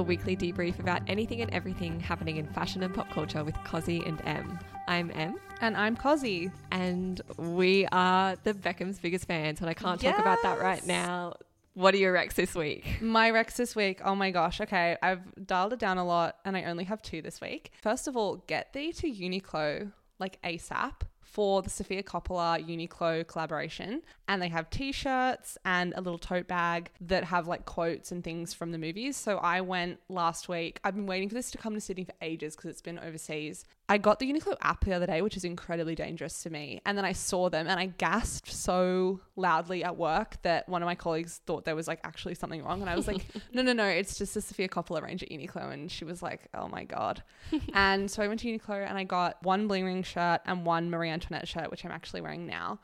a weekly debrief about anything and everything happening in fashion and pop culture with Cosi and Em. I'm Em, And I'm Cosi. and we are the Beckham's biggest fans, and I can't talk about that right now. What are your recs this week? My Rex this week. Oh my gosh. Okay. I've dialed it down a lot and I only have two this week. First of all, get thee to Uniqlo like ASAP for the Sofia Coppola Uniqlo collaboration. And they have t shirts and a little tote bag that have like quotes and things from the movies. So I went last week. I've been waiting for this to come to Sydney for ages because it's been overseas. I got the Uniqlo app the other day, which is incredibly dangerous to me. And then I saw them and I gasped so loudly at work that one of my colleagues thought there was like actually something wrong. And I was like, no, no, no, it's just a Sofia Coppola range at Uniqlo. And she was like, oh my God. and so I went to Uniqlo and I got one bling ring shirt and one Marie Antoinette shirt, which I'm actually wearing now.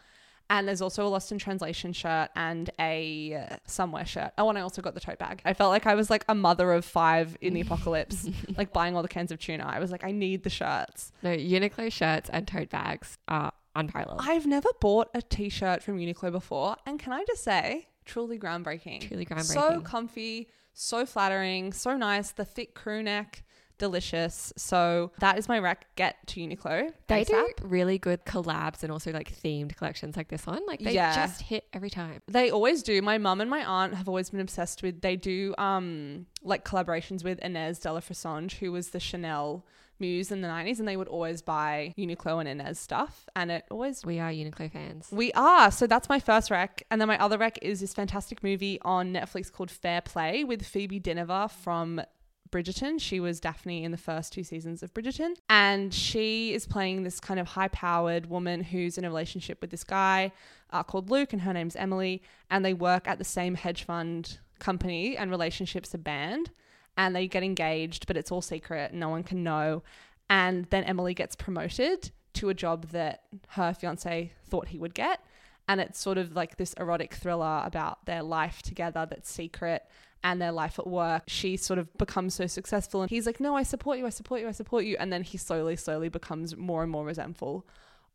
And there's also a Lost in Translation shirt and a uh, Somewhere shirt. Oh, and I also got the tote bag. I felt like I was like a mother of five in the apocalypse, like buying all the cans of tuna. I was like, I need the shirts. No, Uniqlo shirts and tote bags are unparalleled. I've never bought a t-shirt from Uniqlo before, and can I just say, truly groundbreaking. Truly groundbreaking. So comfy, so flattering, so nice. The thick crew neck, delicious. So that is my rec. Get to Uniqlo. They ASAP. do really good collabs and also like themed collections like this one. Like they Yeah. just hit every time. They always do. My mum and my aunt have always been obsessed with. They do um like collaborations with Inez de la Fressange, who was the Chanel muse in the nineties, and they would always buy Uniqlo and Inez stuff, and it always We are Uniqlo fans. We are. So that's my first rec. And then my other rec is this fantastic movie on Netflix called Fair Play with Phoebe Dynevor from Bridgerton. She was Daphne in the first two seasons of Bridgerton. And she is playing this kind of high powered woman who's in a relationship with this guy uh, called Luke, and her name's Emily. And they work at the same hedge fund company, and relationships are banned. And they get engaged, but it's all secret. No one can know. And then Emily gets promoted to a job that her fiance thought he would get. And it's sort of like this erotic thriller about their life together that's secret and their life at work. She sort of becomes so successful and he's like, No, I support you, I support you, I support you. And then he slowly, slowly becomes more and more resentful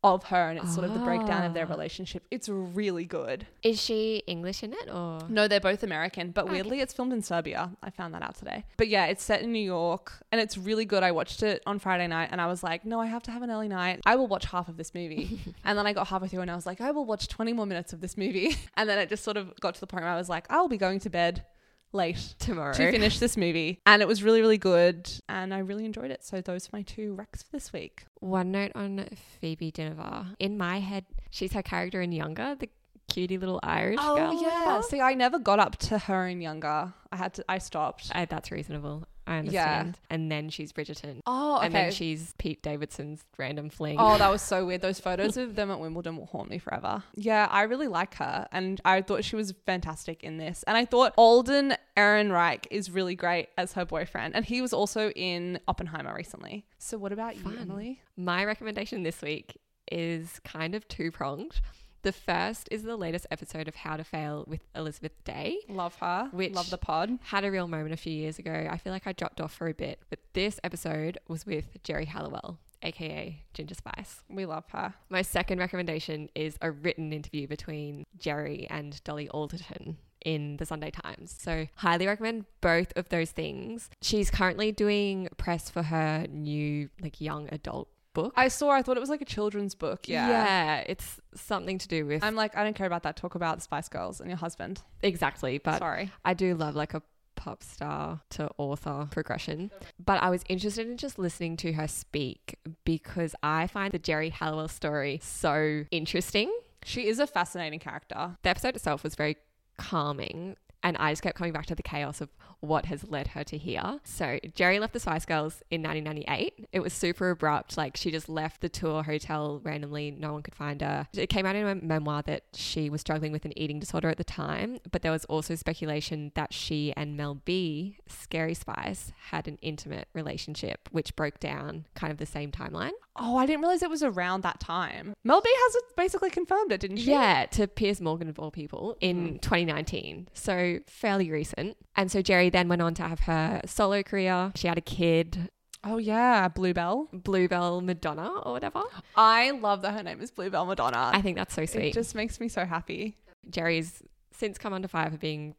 of her. And it's sort of the breakdown of their Ah. relationship. It's really good. Is she English in it or? No, they're both American, but Okay. weirdly, it's filmed in Serbia. I found that out today. But yeah, it's set in New York and it's really good. I watched it on Friday night and I was like, no, I have to have an early night. I will watch half of this movie. and then I got halfway through and I was like, I will watch 20 more minutes of this movie. And then it just sort of got to the point where I was like, I will be going to bed late Tomorrow. to finish this movie. And it was really, really good. And I really enjoyed it. So those are my two recs for this week. One note on Phoebe Dynevor. In my head, she's her character in Younger, the cutie little Irish Oh, girl. or yeah. See, I never got up to her in younger. I had to, I stopped. I, that's reasonable. I Yeah. understand. And then she's Bridgerton. Oh, okay. And then she's Pete Davidson's random fling. Oh, that was so weird. Those photos of them at Wimbledon will haunt me forever. Yeah, I really like her. And I thought she was fantastic in this. And I thought Alden Ehrenreich is really great as her boyfriend. And he was also in Oppenheimer recently. So what about you, Emily? My recommendation this week is kind of two pronged. The first is the latest episode of How to Fail with Elizabeth Day. Love her. Which- Love the pod. Had a real moment a few years ago. I feel like I dropped off for a bit, but this episode was with Geri Halliwell, aka Ginger Spice. We love her. My second recommendation is a written interview between Geri and Dolly Alderton in the Sunday Times. So, highly recommend both of those things. She's currently doing press for her new, like, young adult book. I saw, I thought it was like a children's book. Yeah. yeah, it's something to do with I'm like, I don't care about that. Talk about the Spice Girls and your husband. exactly, but Sorry. I do love like a pop star to author progression. But I was interested in just listening to her speak because I find the Geri Halliwell story so interesting. She is a fascinating character. The episode itself was very calming. And I just kept coming back to the chaos of what has led her to here. So, Geri left the Spice Girls in 1998. It was super abrupt. Like, she just left the tour hotel randomly. No one could find her. It came out in a memoir that she was struggling with an eating disorder at the time. But there was also speculation that she and Mel B, Scary Spice, had an intimate relationship, which broke down kind of the same timeline. Oh, I didn't realize it was around that time. Mel B has basically confirmed it, didn't she? Yeah, to Piers Morgan of all people in hmm. 2019. So fairly recent. And so Geri then went on to have her solo career. She had a kid, Oh yeah, Bluebell. Bluebell Madonna or whatever. I love that her name is Bluebell Madonna. I think that's so sweet. it just makes me so happy. Geri's since come under fire for being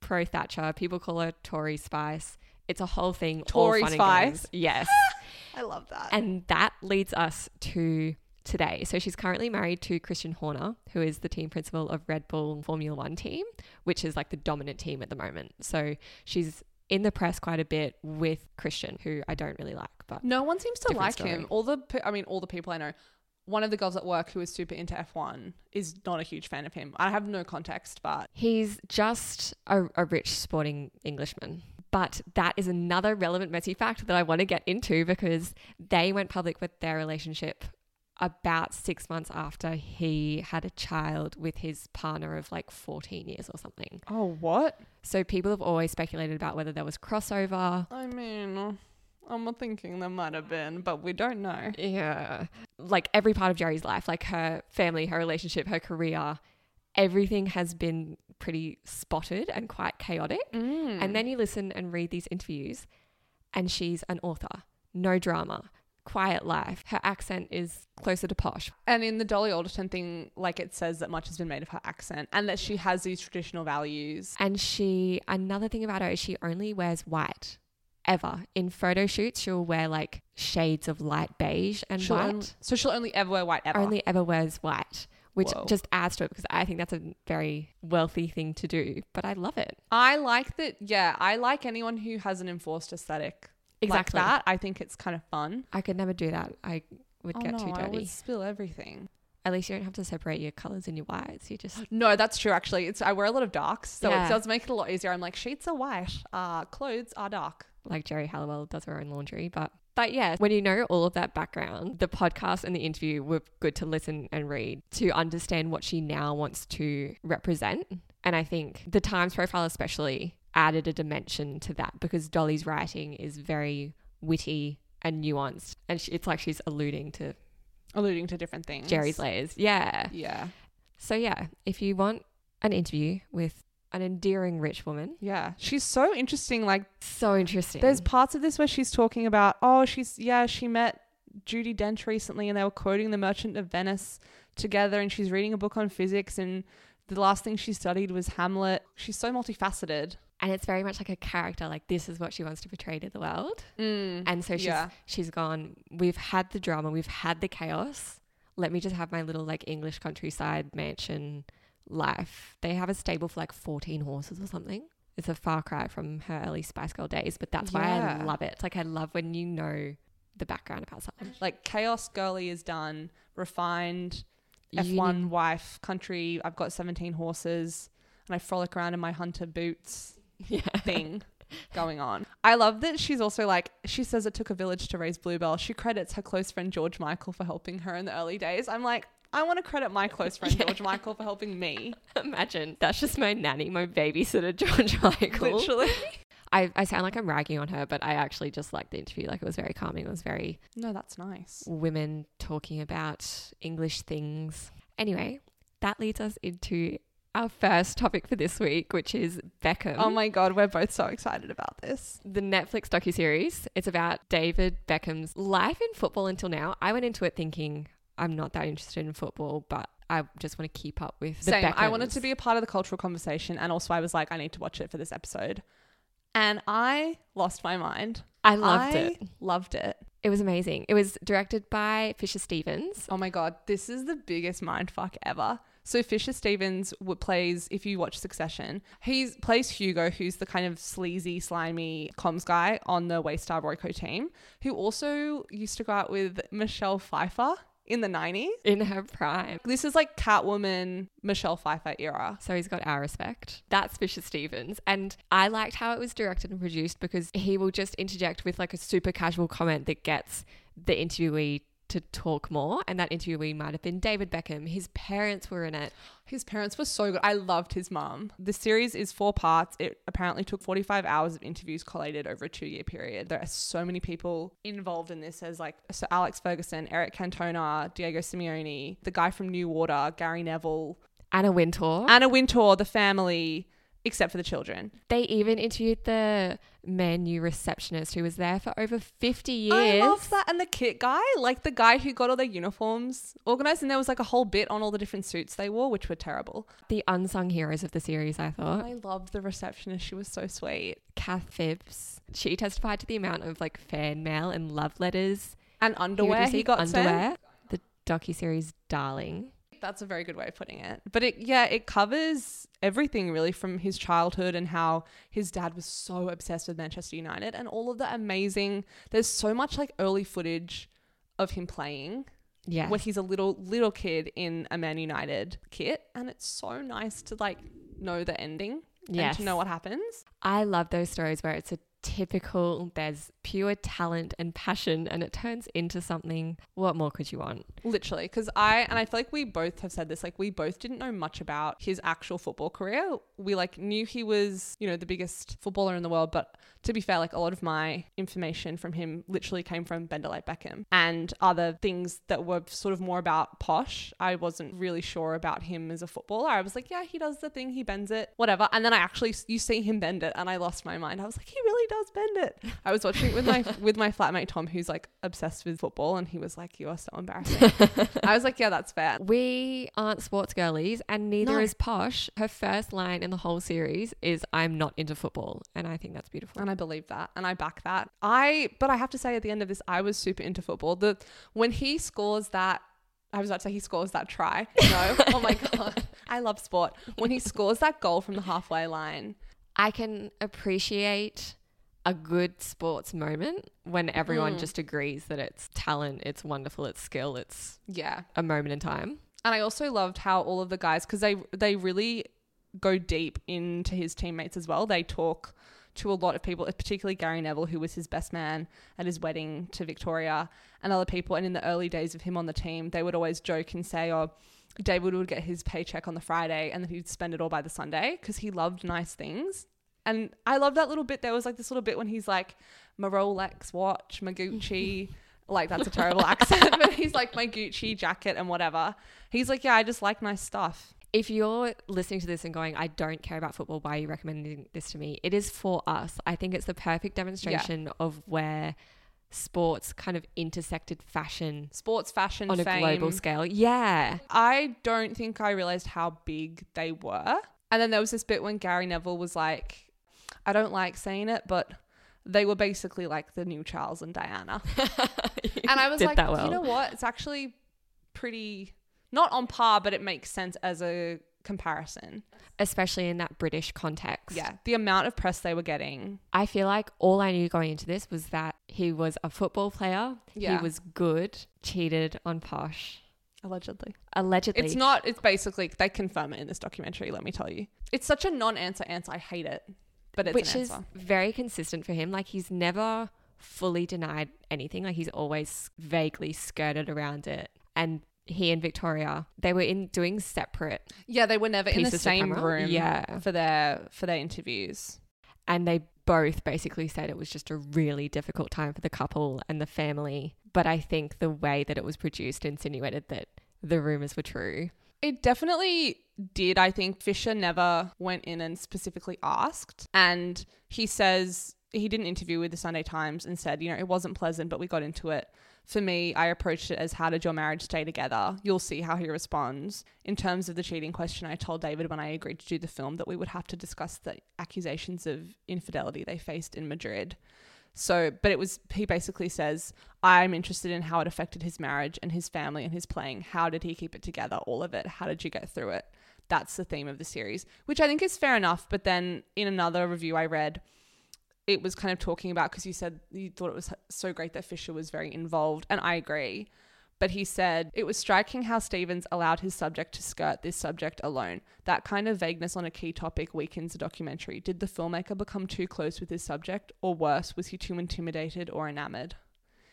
pro Thatcher. People call her Tory Spice. It's a whole thing. Tory spice. Yes. I love that. and that leads us to today. So she's currently married to Christian Horner, who is the team principal of Red Bull Formula One team, which is like the dominant team at the moment. So she's in the press quite a bit with Christian, who I don't really like, but no one seems to like story. him. All the, I mean, all the people I know. One of the girls at work who is super into F1 is not a huge fan of him. I have no context, but he's just a, a rich sporting Englishman. But that is another relevant messy fact that I want to get into because they went public with their relationship about six months after he had a child with his partner of like 14 years or something. oh, what? So people have always speculated about whether there was crossover. I mean, I'm thinking there might have been, but we don't know. Yeah. Like every part of Geri's life, like her family, her relationship, her career, everything has been pretty spotted and quite chaotic. Mm. And then you listen and read these interviews, and she's an author, no drama, quiet life. Her accent is closer to posh. And in the Dolly Alderton thing, like it says that much has been made of her accent and that she has these traditional values. And she, another thing about her is she only wears white. Ever. In photo shoots, she'll wear like shades of light beige and She'll white. only- so she'll only ever wear white ever. only ever wears white, which Whoa. just adds to it because I think that's a very wealthy thing to do. But I love it. I like that. Yeah, I like anyone who has an enforced aesthetic Exactly. like that. I think it's kind of fun. I could never do that. I would oh get no, too dirty. I would spill everything. At least you don't have to separate your colors and your whites. You just No, that's true. Actually, it's I wear a lot of darks, so Yeah. it does make it a lot easier. I'm like sheets are white, uh, clothes are dark. like Geri Halliwell does her own laundry. But but yeah, when you know all of that background, the podcast and the interview were good to listen and read to understand what she now wants to represent. And I think the Times profile especially added a dimension to that because Dolly's writing is very witty and nuanced, and she, it's like she's alluding to alluding to different things. Geri's layers. Yeah. Yeah. So yeah, if you want an interview with an endearing rich woman, Yeah. She's so interesting. Like, so interesting. there's parts of this where she's talking about, oh, she's, yeah, she met Judi Dench recently and they were quoting The Merchant of Venice together and she's reading a book on physics and the last thing she studied was Hamlet. She's so multifaceted. and it's very much like a character like this is what she wants to portray to the world Mm. and so she's Yeah. she's gone we've had the drama we've had the chaos let me just have my little like english countryside mansion life they have a stable for like 14 horses or something it's a far cry from her early spice girl days but that's why Yeah. i love it it's like i love when you know the background about something. Like, chaos girly is done, refined, You F1 need- wife, country. I've got 17 horses and I frolic around in my hunter boots yeah thing going on. I love that she's also like, she says it took a village to raise Bluebell. She credits her close friend George Michael for helping her in the early days. I'm like, I want to credit my close friend. George Michael for helping me. imagine that's just my nanny my babysitter george michael Literally. I, I sound like i'm ragging on her but i actually just liked the interview like it was very calming it was very No, that's nice. women talking about English things. Anyway, that leads us into our first topic for this week, which is Beckham. Oh my God, we're both so excited about this. the Netflix docu series. It's about David Beckham's life in football until now. I went into it thinking I'm not that interested in football, but I just want to keep up with the Same. I wanted to be a part of the cultural conversation, and also I was like, I need to watch it for this episode. And I lost my mind. I loved I it. Loved it. It was amazing. It was directed by Fisher Stevens. Oh my god, this is the biggest mind fuck ever. So Fisher Stevens plays, if you watch Succession, he plays Hugo, who's the kind of sleazy, slimy comms guy on the Waystar Royco team, who also used to go out with Michelle Pfeiffer in the 90s. In her prime. This is like Catwoman, Michelle Pfeiffer era. So he's got our respect. That's Fisher Stevens. And I liked how it was directed and produced because he will just interject with like a super casual comment that gets the interviewee to talk more. And that interviewee might have been David Beckham. His parents were in it. His parents were so good. I loved his mum. The series is four parts. It apparently took 45 hours of interviews collated over a two year period. There are so many people involved in this as like so Alex Ferguson, Eric Cantona, Diego Simeone, the guy from New Water, Gary Neville, Anna Wintour. Anna Wintour, the family. Except for the children. They even interviewed the Man U receptionist who was there for over 50 years. I love that. And the kit guy, like the guy who got all their uniforms organized, and there was like a whole bit on all the different suits they wore, which were terrible. The unsung heroes of the series, I thought. I loved the receptionist. She was so sweet. Kath Phibbs, she testified to the amount of like fan mail and love letters And underwear he, receive. got sent. underwear. The docu-series Darling. That's a very good way of putting it. But it yeah, it covers everything really from his childhood and how his dad was so obsessed with Manchester United and all of the amazing there's so much like early footage of him playing Yeah. when he's a little little kid in a Man United kit and it's so nice to like know the ending and to know what happens. I love those stories where it's a typical, there's pure talent and passion and it turns into something. What more could you want? Literally, because I and I feel like we both have said this. Like we both didn't know much about his actual football career. We like knew he was, you know, the biggest footballer in the world. But to be fair, like a lot of my information from him literally came from Bend It Like Beckham and other things that were sort of more about posh. I wasn't really sure about him as a footballer. I was like, yeah, he does the thing, he bends it, whatever. And then I actually you see him bend it, and I lost my mind. I was like, he really does I was watching it with my with my flatmate Tom, who's like obsessed with football, and he was like, you are so embarrassing. I was like, yeah, that's fair. We aren't sports girlies and neither No. is Posh. Her first line in the whole series is I'm not into football. And I think that's beautiful. And I believe that and I back that. I but I have to say at the end of this, I was super into football. The when he scores that I was about to say he scores that try. No. oh my god. I love sport. When he scores that goal from the halfway line. I can appreciate a good sports moment when everyone Mm. just agrees that it's talent, it's wonderful, it's skill, it's Yeah. a moment in time. And I also loved how all of the guys cuz they they really go deep into his teammates as well. They talk to a lot of people, particularly Gary Neville, who was his best man at his wedding to Victoria, and other people. And in the early days of him on the team, they would always joke and say, "Oh, David would get his paycheck on the Friday, and then he'd spend it all by the Sunday because he loved nice things." And I love that little bit. There was like this little bit when he's like, "My Rolex watch, my Gucci." like that's a terrible accent, but he's like my Gucci jacket and whatever. He's like, yeah, I just like nice stuff. If you're listening to this and going, I don't care about football, why are you recommending this to me? It is for us. I think it's the perfect demonstration of where sports kind of intersected fashion Sports, fashion, on a global scale. Yeah. I don't think I realized how big they were. And then there was this bit when Gary Neville was like, I don't like saying it, but they were basically like the new Charles and Diana. And I was like, that well. you know what? It's actually pretty not on par, but it makes sense as a comparison. Especially in that British context. Yeah. The amount of press they were getting. I feel like all I knew going into this was that he was a football player. Yeah. He was good, cheated on Posh. Allegedly. Allegedly. It's not, it's basically, they confirm it in this documentary, let me tell you. It's such a non answer answer. I hate it. But it's which an is very consistent for him. Like he's never fully denied anything. Like he's always vaguely skirted around it. And he and Victoria, they were in doing separate, Yeah, they were never in the same room Yeah. for their for their interviews. and they both basically said it was just a really difficult time for the couple and the family. But I think the way that it was produced insinuated that the rumors were true. It definitely did. I think Fisher never went in and specifically asked. And he says he did an interview with the Sunday Times and said, you know, it wasn't pleasant, but we got into it. For me, I approached it as how did your marriage stay together? You'll see how he responds. In terms of the cheating question, I told David when I agreed to do the film that we would have to discuss the accusations of infidelity they faced in Madrid. So, but it was, he basically says, I'm interested in how it affected his marriage and his family and his playing. How did he keep it together? All of it. How did you get through it? That's the theme of the series, which I think is fair enough. But then in another review I read, it was kind of talking about because you said you thought it was so great that Fisher was very involved, and I agree. But he said it was striking how Stevens allowed his subject to skirt this subject alone. That kind of vagueness on a key topic weakens a documentary. Did the filmmaker become too close with his subject, or worse, was he too intimidated or enamored?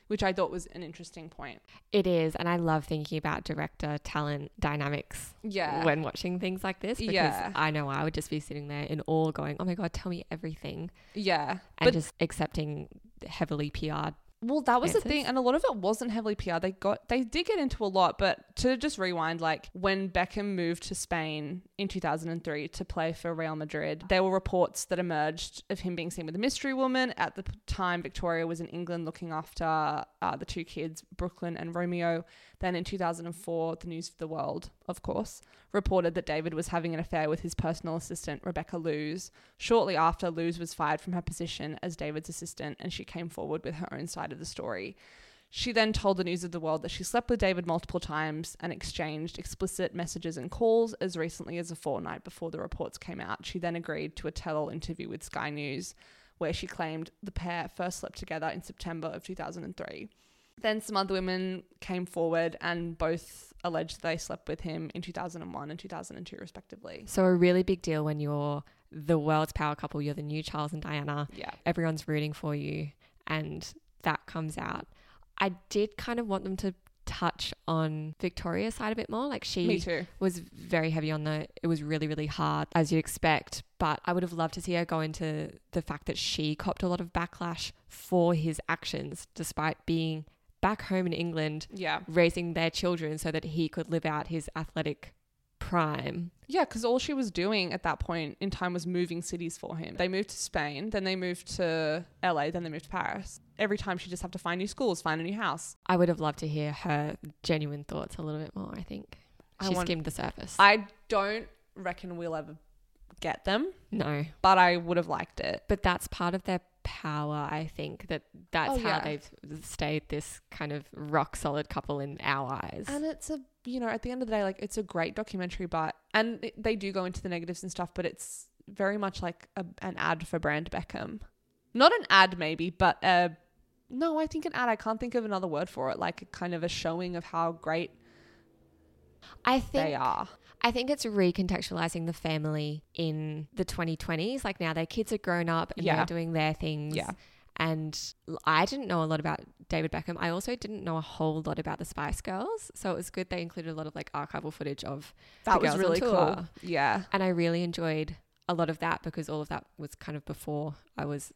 Which I thought was an interesting point. It is, and I love thinking about director talent dynamics Yeah. when watching things like this because Yeah. I know I would just be sitting there in awe going, "Oh my god, tell me everything." yeah. And But just accepting heavily PR'd. Well, that was the thing, and a lot of it wasn't heavily PR. They got they did get into a lot, but to just rewind, like when Beckham moved to Spain in 2003 to play for Real Madrid. There were reports that emerged of him being seen with a mystery woman. At the time, Victoria was in England looking after uh, the two kids, Brooklyn and Romeo. Then in 2004, the News of the World, of course, reported that David was having an affair with his personal assistant, Rebecca Loos. Shortly after, Loos was fired from her position as David's assistant and she came forward with her own side of the story. She then told the News of the World that she slept with David multiple times and exchanged explicit messages and calls as recently as a fortnight before the reports came out. She then agreed to a tell all interview with Sky News, where she claimed the pair first slept together in September of 2003. Then some other women came forward and both alleged they slept with him in 2001 and 2002, respectively. So, a really big deal when you're the world's power couple, you're the new Charles and Diana, Yeah. everyone's rooting for you, and that comes out. I did kind of want them to touch on Victoria's side a bit more. Like, she was very heavy on the it was really really hard as you'd expect but i would have loved to see her go into the fact that she copped a lot of backlash for his actions despite being back home in england Yeah. raising their children so that he could live out his athletic prime Yeah, because all she was doing at that point in time was moving cities for him. They moved to Spain, then they moved to LA, then they moved to Paris. Every time she just have to find new schools, find a new house. i would have loved to hear her genuine thoughts a little bit more i think I she want- skimmed the surface I don't reckon we'll ever get them, no but I would have liked it. but that's part of their power i think that that's Oh, how yeah. they've stayed this kind of rock solid couple in our eyes And it's a, you know, at the end of the day, like it's a great documentary, but, and it, they do go into the negatives and stuff, but it's very much like a, an ad for Brand Beckham. Not an ad, maybe, but a, no, I think an ad. I can't think of another word for it. Like kind of a showing of how great I think they are. I think it's recontextualizing the family in the 2020s. Like now their kids are grown up and Yeah. they're doing their things. Yeah. And I didn't know a lot about David Beckham. I also didn't know a whole lot about the Spice Girls. So it was good they included a lot of like archival footage of That the was girls on really tour. cool. Yeah. and I really enjoyed a lot of that because all of that was kind of before I was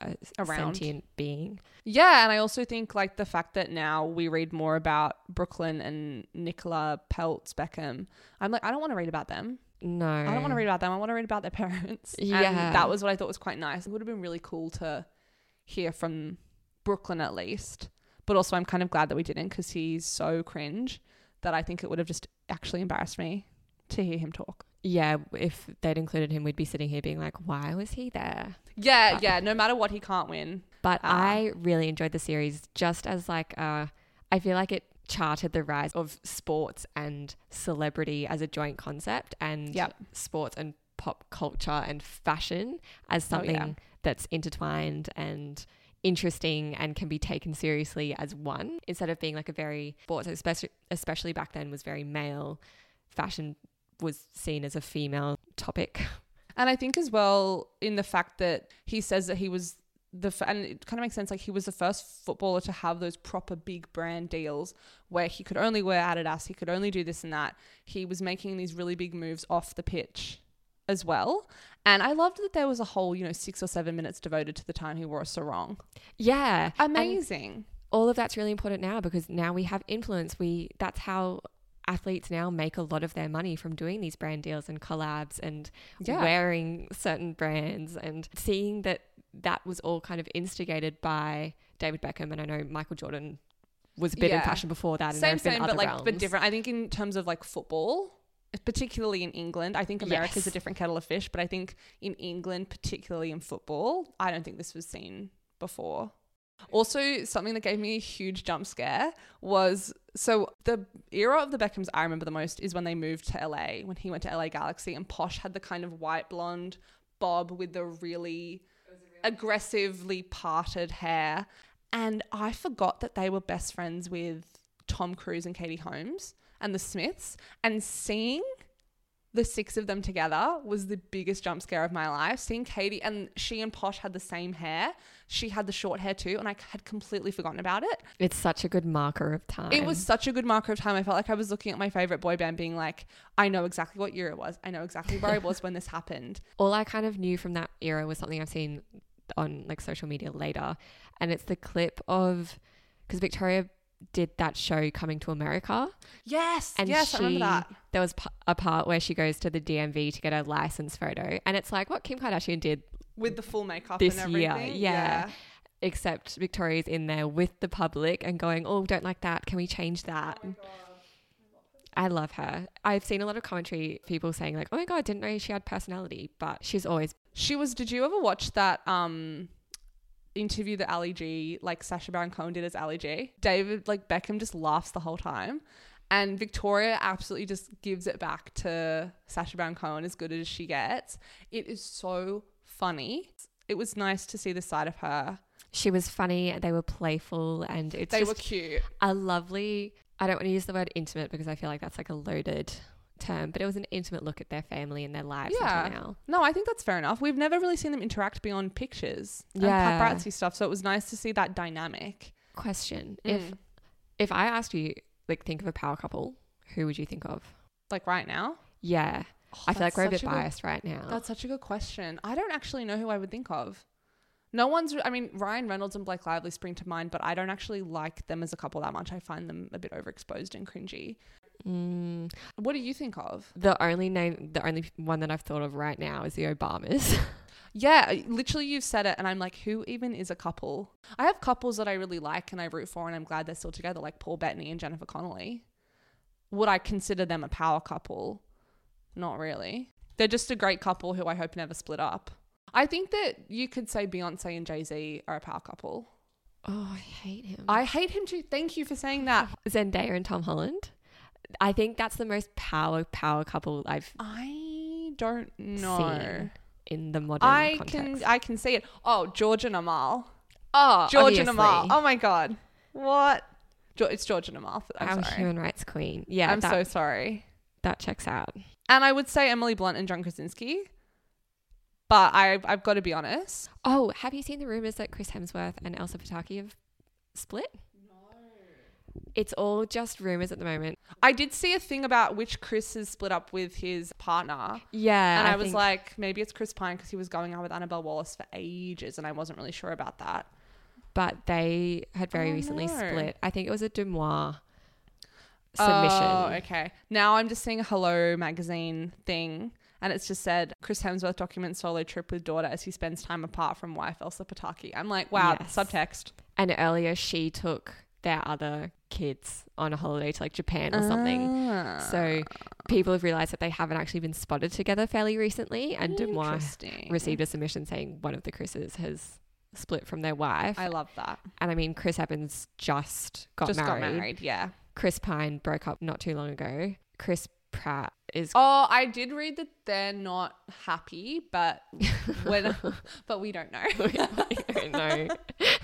a Around. sentient being. Yeah, and I also think like the fact that now we read more about Brooklyn and Nicola Peltz Beckham. I'm like, I don't want to read about them. No. I don't want to read about them. I want to read about their parents. Yeah. And that was what I thought was quite nice. It would have been really cool to hear from Brooklyn at least. But also, I'm kind of glad that we didn't because he's so cringe that I think it would have just actually embarrassed me to hear him talk. Yeah, if they'd included him, we'd be sitting here being like, why was he there? Yeah, But- yeah. No matter what, he can't win. But Ah. I really enjoyed the series just as like uh I feel like it charted the rise of sports and celebrity as a joint concept and Yep. sports and pop culture and fashion as Oh, yeah. something that's intertwined and interesting and can be taken seriously as one instead of being like a very sports especially especially back then was very male fashion was seen as a female topic And I think as well in the fact that he says that he was the f- and it kind of makes sense like he was the first footballer to have those proper big brand deals where he could only wear Adidas, he could only do this and that. He was making these really big moves off the pitch as well. And I loved that there was a whole, you know, 6 or 7 minutes devoted to the time he wore a sarong. yeah and- Amazing. all of that's really important now because now we have influence. We that's how athletes now make a lot of their money from doing these brand deals and collabs and Yeah. wearing certain brands and seeing that that was all kind of instigated by David Beckham and I know Michael Jordan was a bit in Yeah. fashion before that and same there have been same but like realms. but different i think in terms of like football particularly in england i think america's Yes. a different kettle of fish but i think in england particularly in football i don't think this was seen before also something that gave me a huge jump scare was so the era of the beckhams i remember the most is when they moved to la when he went to la galaxy and posh had the kind of white blonde bob with the really aggressively parted hair. And I forgot that they were best friends with Tom Cruise and Katie Holmes and the Smiths. And seeing the six of them together was the biggest jump scare of my life. Seeing Katie and she and Posh had the same hair. She had the short hair too, and I had completely forgotten about it. it's such a good marker of time. It was such a good marker of time. I felt like I was looking at my favorite boy band, being like, I know exactly what year it was. I know exactly where I was when this happened. all I kind of knew from that era was something I've seen on like social media later, and it's the clip of because Victoria did that show Coming to America. Yes, And yes, I remember that. There was p- a part where she goes to the DMV to get a license photo, and it's like what Kim Kardashian did, With the full makeup This and year, everything. yeah. except Victoria's in there with the public and going, "Oh, don't like that. Can we change that?" I love her. I've seen a lot of commentary, people saying like, "Oh my god, didn't know she had personality," but she's always She was. Did you ever watch that um interview that Ali G, like Sacha Baron Cohen did as Ali G? David, like Beckham, just laughs the whole time, and Victoria absolutely just gives it back to Sacha Baron Cohen as good as she gets. It is so funny. It was nice to see the side of her. she was funny. They were playful, and it's they were cute. a lovely. I don't want to use the word intimate because I feel like that's like a loaded term, but it was an intimate look at their family and their lives Yeah. until now. No, I think that's fair enough. We've never really seen them interact beyond pictures Yeah. and paparazzi stuff, so it was nice to see that dynamic. Question: Mm. If if I asked you, like, think of a power couple, who would you think of? Like right now, Yeah, I feel like we're a bit a good- biased right now. That's such a good question. I don't actually know who I would think of. No one's. I mean, Ryan Reynolds and Blake Lively spring to mind, but I don't actually like them as a couple that much. I find them a bit overexposed and cringy. Mm, What do you think of? the only name, the only one that I've thought of right now is the Obamas. Yeah, literally, you've said it, and I'm like, who even is a couple? I have couples that I really like and I root for, and I'm glad they're still together, like Paul Bettany and Jennifer Connelly. Would I consider them a power couple? Not really. They're just a great couple who I hope never split up. I think that you could say Beyonce and Jay Z are a power couple. oh, I hate him. I hate him too. Thank you for saying that. Zendaya and Tom Holland. I think that's the most power power couple I've I don't know. seen in the modern I context. can I can see it. Oh, George and Amal. oh, George and Amal. Oh my god. What? Jo- It's George and Amal. I'm Our sorry. human rights queen. Yeah, I'm that, so sorry. that checks out. And I would say Emily Blunt and John Krasinski. But I I've got to be honest. Oh, have you seen the rumors that Chris Hemsworth and Elsa Pataky have split? It's all just rumors at the moment. I did see a thing about which Chris has split up with his partner. Yeah, and I, was think- like, maybe it's Chris Pine because he was going out with Annabelle Wallace for ages, and I wasn't really sure about that. but they had very Oh, recently no. split. I think it was a DeuxMoi oh, submission. Oh, okay. Now I'm just seeing a Hello magazine thing, and it's just said Chris Hemsworth documents solo trip with daughter as he spends time apart from wife Elsa Pataky. I'm like, wow, Yes. subtext. And earlier, she took their other kids on a holiday to like Japan or something. Ah. So people have realized that they haven't actually been spotted together fairly recently. And Interesting. received a submission saying one of the Chris's has split from their wife. I love that. and I mean, Chris Evans just got just married. got married. Yeah. Chris Pine broke up not too long ago. Chris Pratt is. Oh, I did read that they're not happy, but when, but we don't know. I don't know.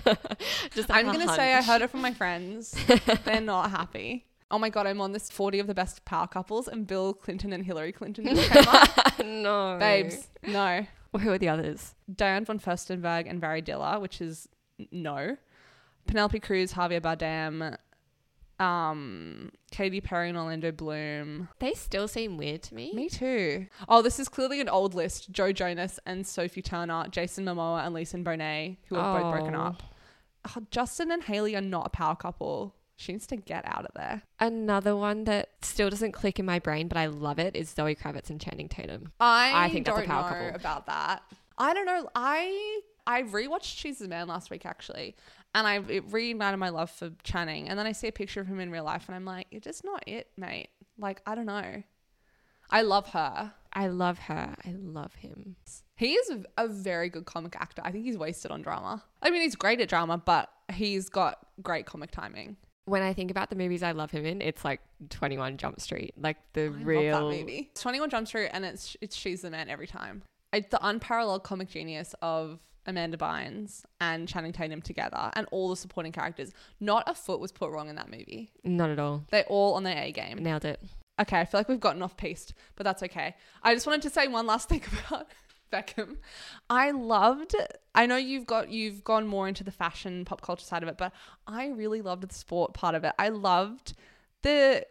just I'm gonna say I heard it from my friends. they're not happy. Oh my god, I'm on this 40 of the best power couples, and Bill Clinton and Hillary Clinton came up. no, Babes, no. Who are the others? Diane von Furstenberg and Barry Diller, which is no. Penelope Cruz, Javier Bardem, um, Katy Perry and Orlando Bloom. They still seem weird to me. Me too. Oh, this is clearly an old list. Joe Jonas and Sophie Turner, Jason Momoa and Lisa Bonet, who have both broken Oh. up. Oh, Justin and Hailey are not a power couple. She needs to get out of there. Another one that still doesn't click in my brain, but I love it is Zoe Kravitz and Channing Tatum. I, I think that's a don't power know couple. about that. I don't know. I I rewatched She's the Man last week actually, and I it reignited my love for Channing. And then I see a picture of him in real life, and I'm like, you're just not it, mate. Like I don't know. I love her. I love her. I love him. He is a very good comic actor. I think he's wasted on drama. I mean, he's great at drama, but he's got great comic timing. When I think about the movies I love him in, it's like 21 Jump Street. Like the I real. love that movie. It's 21 Jump Street, and it's it's She's the Man every time. It's the unparalleled comic genius of Amanda Bynes and Channing Tatum together, and all the supporting characters. Not a foot was put wrong in that movie. Not at all. They're all on their A game. Nailed it. Okay, I feel like we've gotten off piste, but that's okay. I just wanted to say one last thing about Beckham. I loved I know you've got you've gone more into the fashion pop culture side of it, but I really loved the sport part of it. I loved the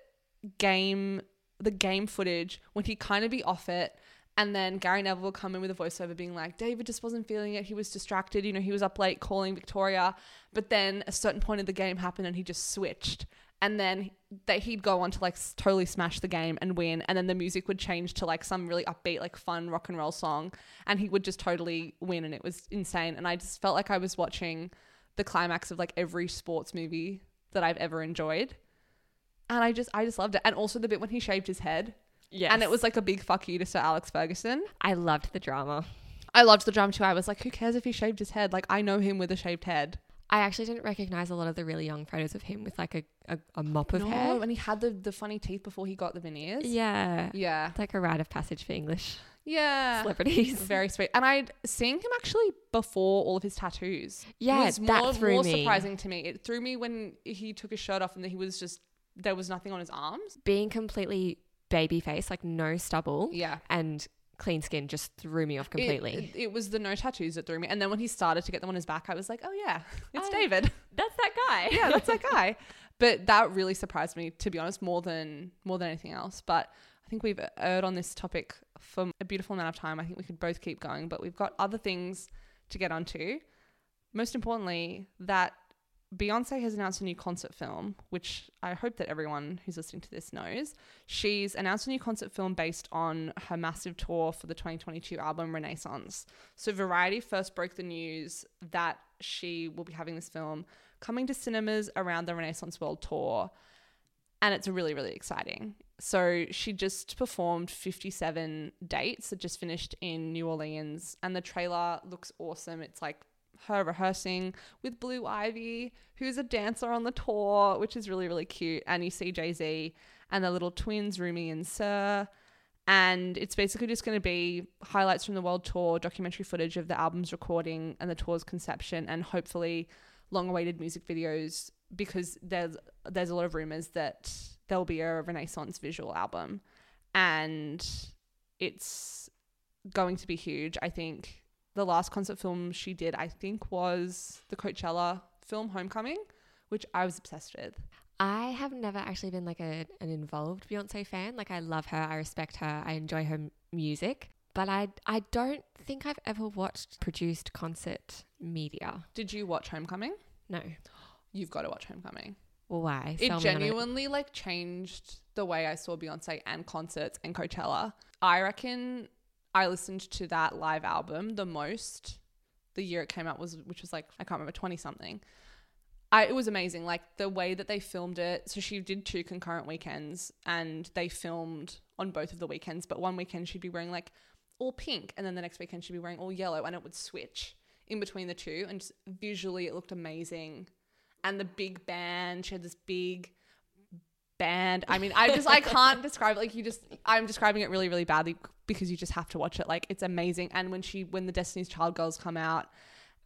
game the game footage when he'd kind of be off it And then Gary Neville will come in with a voiceover being like, David just wasn't feeling it. He was distracted. You know, he was up late calling Victoria. But then a certain point in the game happened and he just switched. And then that he'd go on to like totally smash the game and win. And then the music would change to like some really upbeat, like fun rock and roll song. And he would just totally win. And it was insane. And I just felt like I was watching the climax of like every sports movie that I've ever enjoyed. And I just, I just loved it. And also the bit when he shaved his head. Yeah. And it was like a big fuck you to Sir Alex Ferguson. I loved the drama. I loved the drama too. I was like, who cares if he shaved his head? Like, I know him with a shaved head. I actually didn't recognize a lot of the really young photos of him with like a, a, a mop of no, hair. and he had the, the funny teeth before he got the veneers. Yeah. Yeah. It's like a rite of passage for English Yeah. celebrities. Very sweet. And I'd seen him actually before all of his tattoos. Yeah, was that more, threw more me. surprising to me. It threw me when he took his shirt off and he was just, there was nothing on his arms. Being completely baby face, like no stubble Yeah. and clean skin just threw me off completely. It, it was the no tattoos that threw me. And then when he started to get them on his back, I was like, oh yeah, it's Oh. David. That's that guy. yeah, that's that guy. But that really surprised me, to be honest, more than more than anything else. But I think we've erred on this topic for a beautiful amount of time. I think we could both keep going, but we've got other things to get onto. Most importantly, that Beyonce has announced a new concert film, which I hope that everyone who's listening to this knows. She's announced a new concert film based on her massive tour for the 2022 album Renaissance. So Variety first broke the news that she will be having this film coming to cinemas around the Renaissance World Tour. And it's really, really exciting. So she just performed 57 dates that just finished in New Orleans. And the trailer looks awesome. It's like her rehearsing with Blue Ivy, who's a dancer on the tour, which is really, really cute. And you see Jay Z and the little twins, Rumi and Sir. And it's basically just going to be highlights from the world tour, documentary footage of the album's recording and the tour's conception, and hopefully long-awaited music videos because there's there's a lot of rumors that there'll be a Renaissance visual album, and it's going to be huge. I think the last concert film she did, I think, was the Coachella film Homecoming, which I was obsessed with. I have never actually been like a, an involved Beyonce fan. Like I love her, I respect her, I enjoy her m- music, but I I don't think I've ever watched produced concert media. Did you watch Homecoming? No. You've got to watch Homecoming. Well, why? It Sell genuinely like changed the way I saw Beyonce and concerts and Coachella. I reckon I listened to that live album the most the year it came out was which was like I can't remember 20 something. I, it was amazing like the way that they filmed it. So she did two concurrent weekends and they filmed on both of the weekends, but one weekend she'd be wearing like all pink and then the next weekend she'd be wearing all yellow and it would switch in between the two and just visually it looked amazing. And the big band, she had this big band. I mean, I just I can't describe it. Like you just I'm describing it really really badly because you just have to watch it. Like it's amazing. And when she when the Destiny's Child girls come out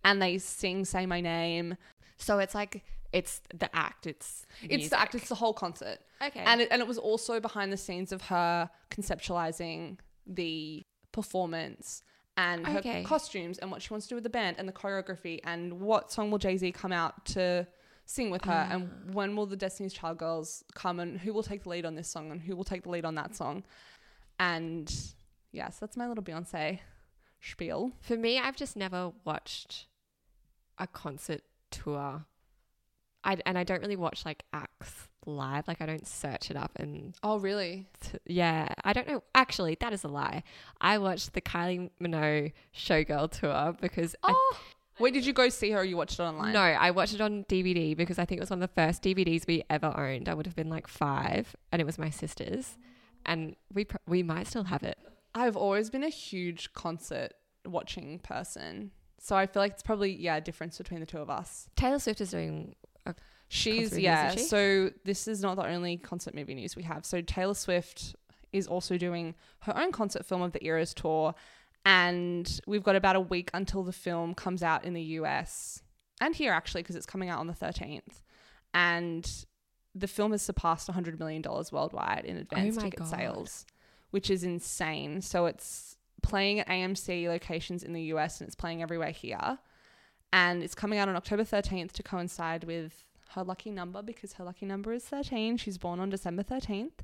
and they sing "Say My Name," So it's like it's the act. It's it's the act. It's the whole concert. okay. And it, and it was also behind the scenes of her conceptualizing the performance and her Okay. costumes and what she wants to do with the band and the choreography and what song will Jay Z come out to sing with her and ah. when will the Destiny's Child girls come and who will take the lead on this song and who will take the lead on that song. And yes, that's my little Beyonce spiel. For me, I've just never watched a concert tour. I and I don't really watch like acts live. Like I don't search it up and Oh, really? t- yeah, I don't know. Actually, that is a lie. I watched the Kylie Minogue Showgirl tour because I- Oh, where did you go see her or you watched it online? no, I watched it on DVD because I think it was one of the first DVDs we ever owned. I would have been like five, and it was my sister's, and we pr- we might still have it. I've always been a huge concert watching person. So I feel like it's probably yeah, a difference between the two of us. Taylor Swift is doing She's Concert yeah. she? So this is not the only concert movie news we have. So Taylor Swift is also doing her own concert film of the Eras tour, and we've got about a week until the film comes out in the US and here actually because it's coming out on the 13th, and the film has surpassed 100 million dollars worldwide in advance Oh ticket God. sales, which is insane. So it's playing at AMC locations in the US and it's playing everywhere here. And it's coming out on October 13th to coincide with her lucky number because her lucky number is 13. She's born on December 13th.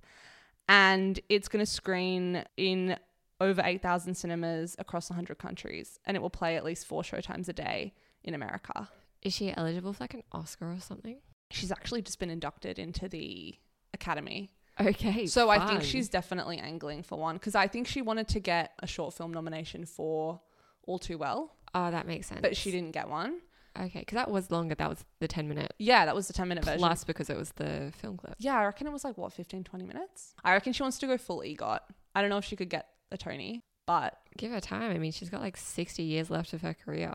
And it's going to screen in over 8,000 cinemas across 100 countries, and it will play at least four showtimes a day in America. Is she eligible for like an Oscar or something? She's actually just been inducted into the Academy. Okay. So I think she's definitely angling for one because I think she wanted to get a short film nomination for All Too Well, Oh, that makes sense. but she didn't get one. Okay, because that was longer. That was the 10 minute Yeah, that was the 10 minute version. plus because it was the film clip. Yeah, I reckon it was like what 15 20 minutes. I reckon she wants to go full EGOT. I don't know if she could get a Tony, but Give her time. I mean, she's got like 60 years left of her career.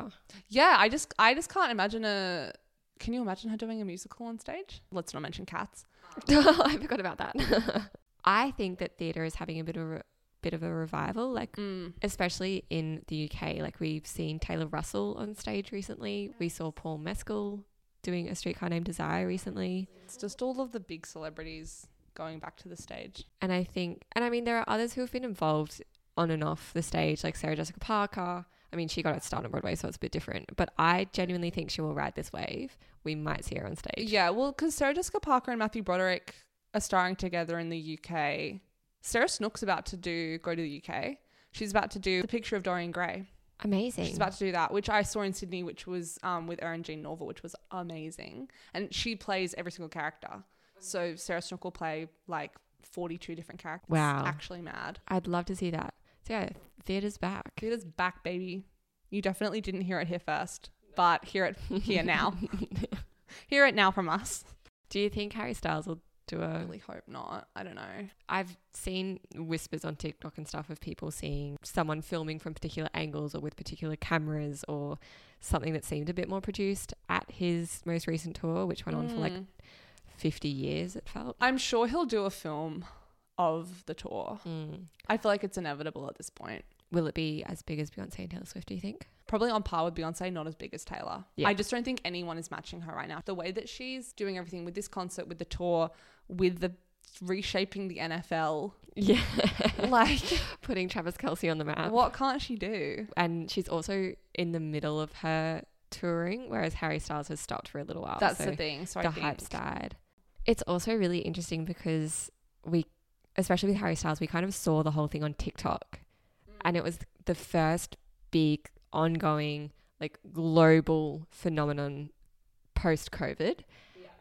yeah, I just I just can't imagine a Can you imagine her doing a musical on stage? Let's not mention cats. I forgot about that. I think that theatre is having a bit of a bit of a revival, like Mm. especially in the UK. Like we've seen Taylor Russell on stage recently. We saw Paul Mescal doing a streetcar named Desire recently. It's just all of the big celebrities going back to the stage. And I think, and I mean, there are others who have been involved on and off the stage, like Sarah Jessica Parker. I mean, she got her start on Broadway, so it's a bit different. But I genuinely think she will ride this wave. We might see her on stage. Yeah, well, because Sarah Jessica Parker and Matthew Broderick are starring together in the UK. Sarah Snook's about to do go to the UK. She's about to do the picture of Dorian Gray. Amazing. She's about to do that, which I saw in Sydney, which was um, with Eryn Jean Norvill, which was amazing. And she plays every single character. So Sarah Snook will play like 42 different characters. Wow. Actually mad. I'd love to see that. So yeah, theatre's back. Theatre's back, baby. You definitely didn't hear it here first, but hear it here now. hear it now from us. Do you think Harry Styles will do I a? really hope not. I don't know. I've seen whispers on TikTok and stuff of people seeing someone filming from particular angles or with particular cameras or something that seemed a bit more produced at his most recent tour, which went on for like Mm. 50 years. It felt. I'm sure he'll do a film of the tour. Mm. I feel like it's inevitable at this point. Will it be as big as Beyonce and Taylor Swift? Do you think? Probably on par with Beyonce, not as big as Taylor. Yeah. I just don't think anyone is matching her right now. The way that she's doing everything with this concert, with the tour, with the reshaping the NFL, Yeah. like Putting Travis Kelce on the map. what can't she do? And she's also in the middle of her touring, whereas Harry Styles has stopped for a little while. That's so the thing. So the I think hype's died. It's also really interesting because we, especially with Harry Styles, we kind of saw the whole thing on TikTok, mm. and it was the first big ongoing like global phenomenon post COVID.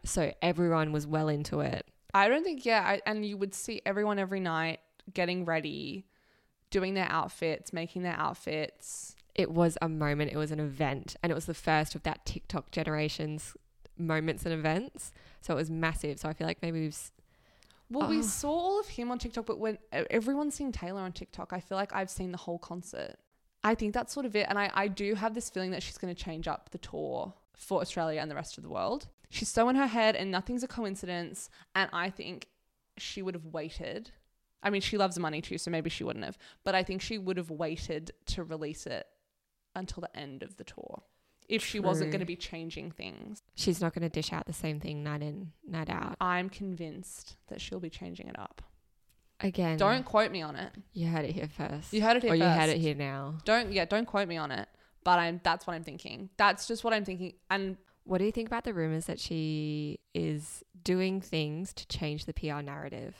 So everyone was well into it. I don't think yeah, I, and you would see everyone every night getting ready, doing their outfits, making their outfits. It was a moment. It was an event, and it was the first of that TikTok generation's moments and events. So it was massive. So I feel like maybe we've Well, we Oh. saw all of him on TikTok, but when everyone's seeing Taylor on TikTok, I feel like I've seen the whole concert. I think that's sort of it. And I, I do have this feeling that she's going to change up the tour for Australia and the rest of the world. She's so in her head and nothing's a coincidence. And I think she would have waited. I mean, she loves money too, so maybe she wouldn't have. But I think she would have waited to release it until the end of the tour if she wasn't going to be changing things. she's not going to dish out the same thing night in, night out. I'm convinced that she'll be changing it up. Again, Don't quote me on it. You heard it here first. You heard it here or you heard it here now. Don't yeah, don't quote me on it. But I'm that's what I'm thinking. That's just what I'm thinking. And What do you think about the rumors that she is doing things to change the PR narrative?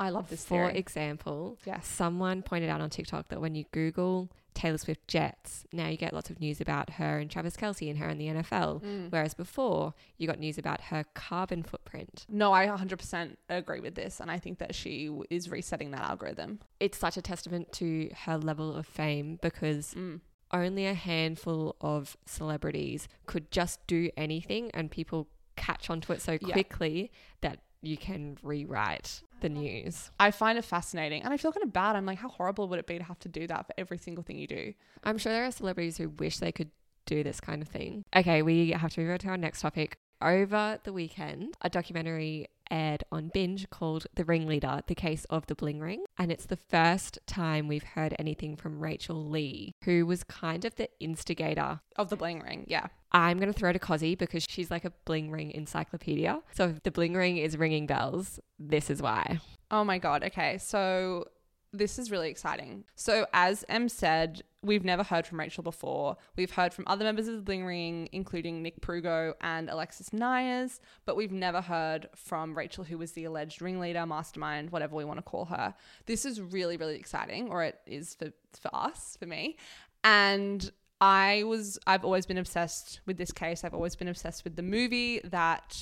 I love this For theory. example, Yes. someone pointed out on TikTok that when you Google Taylor Swift jets, now you get lots of news about her and Travis Kelce and her in the NFL. Mm. Whereas before, you got news about her carbon footprint. No, I 100% agree with this, and I think that she is resetting that algorithm. It's such a testament to her level of fame because Mm. only a handful of celebrities could just do anything and people catch onto it so Yeah. quickly that you can rewrite the news. I find it fascinating, and I feel kind of bad. I'm like, how horrible would it be to have to do that for every single thing you do? I'm sure there are celebrities who wish they could do this kind of thing. Okay, we have to move on to our next topic. Over the weekend, a documentary aired on Binge called The Ringleader, The Case of the Bling Ring. And it's the first time we've heard anything from Rachel Lee, who was kind of the instigator Of the bling ring, yeah. I'm going to throw to Cosi because she's like a bling ring encyclopedia. So if the bling ring is ringing bells, this is why. Oh my god. Okay, so This is really exciting. So, as Em said, we've never heard from Rachel before. We've heard from other members of the Bling Ring, including Nick Prugo and Alexis Neiers, but we've never heard from Rachel, who was the alleged ringleader, mastermind, whatever we want to call her. This is really, really exciting, or it is for, for us, for me. And I was, I've always been obsessed with this case. I've always been obsessed with the movie that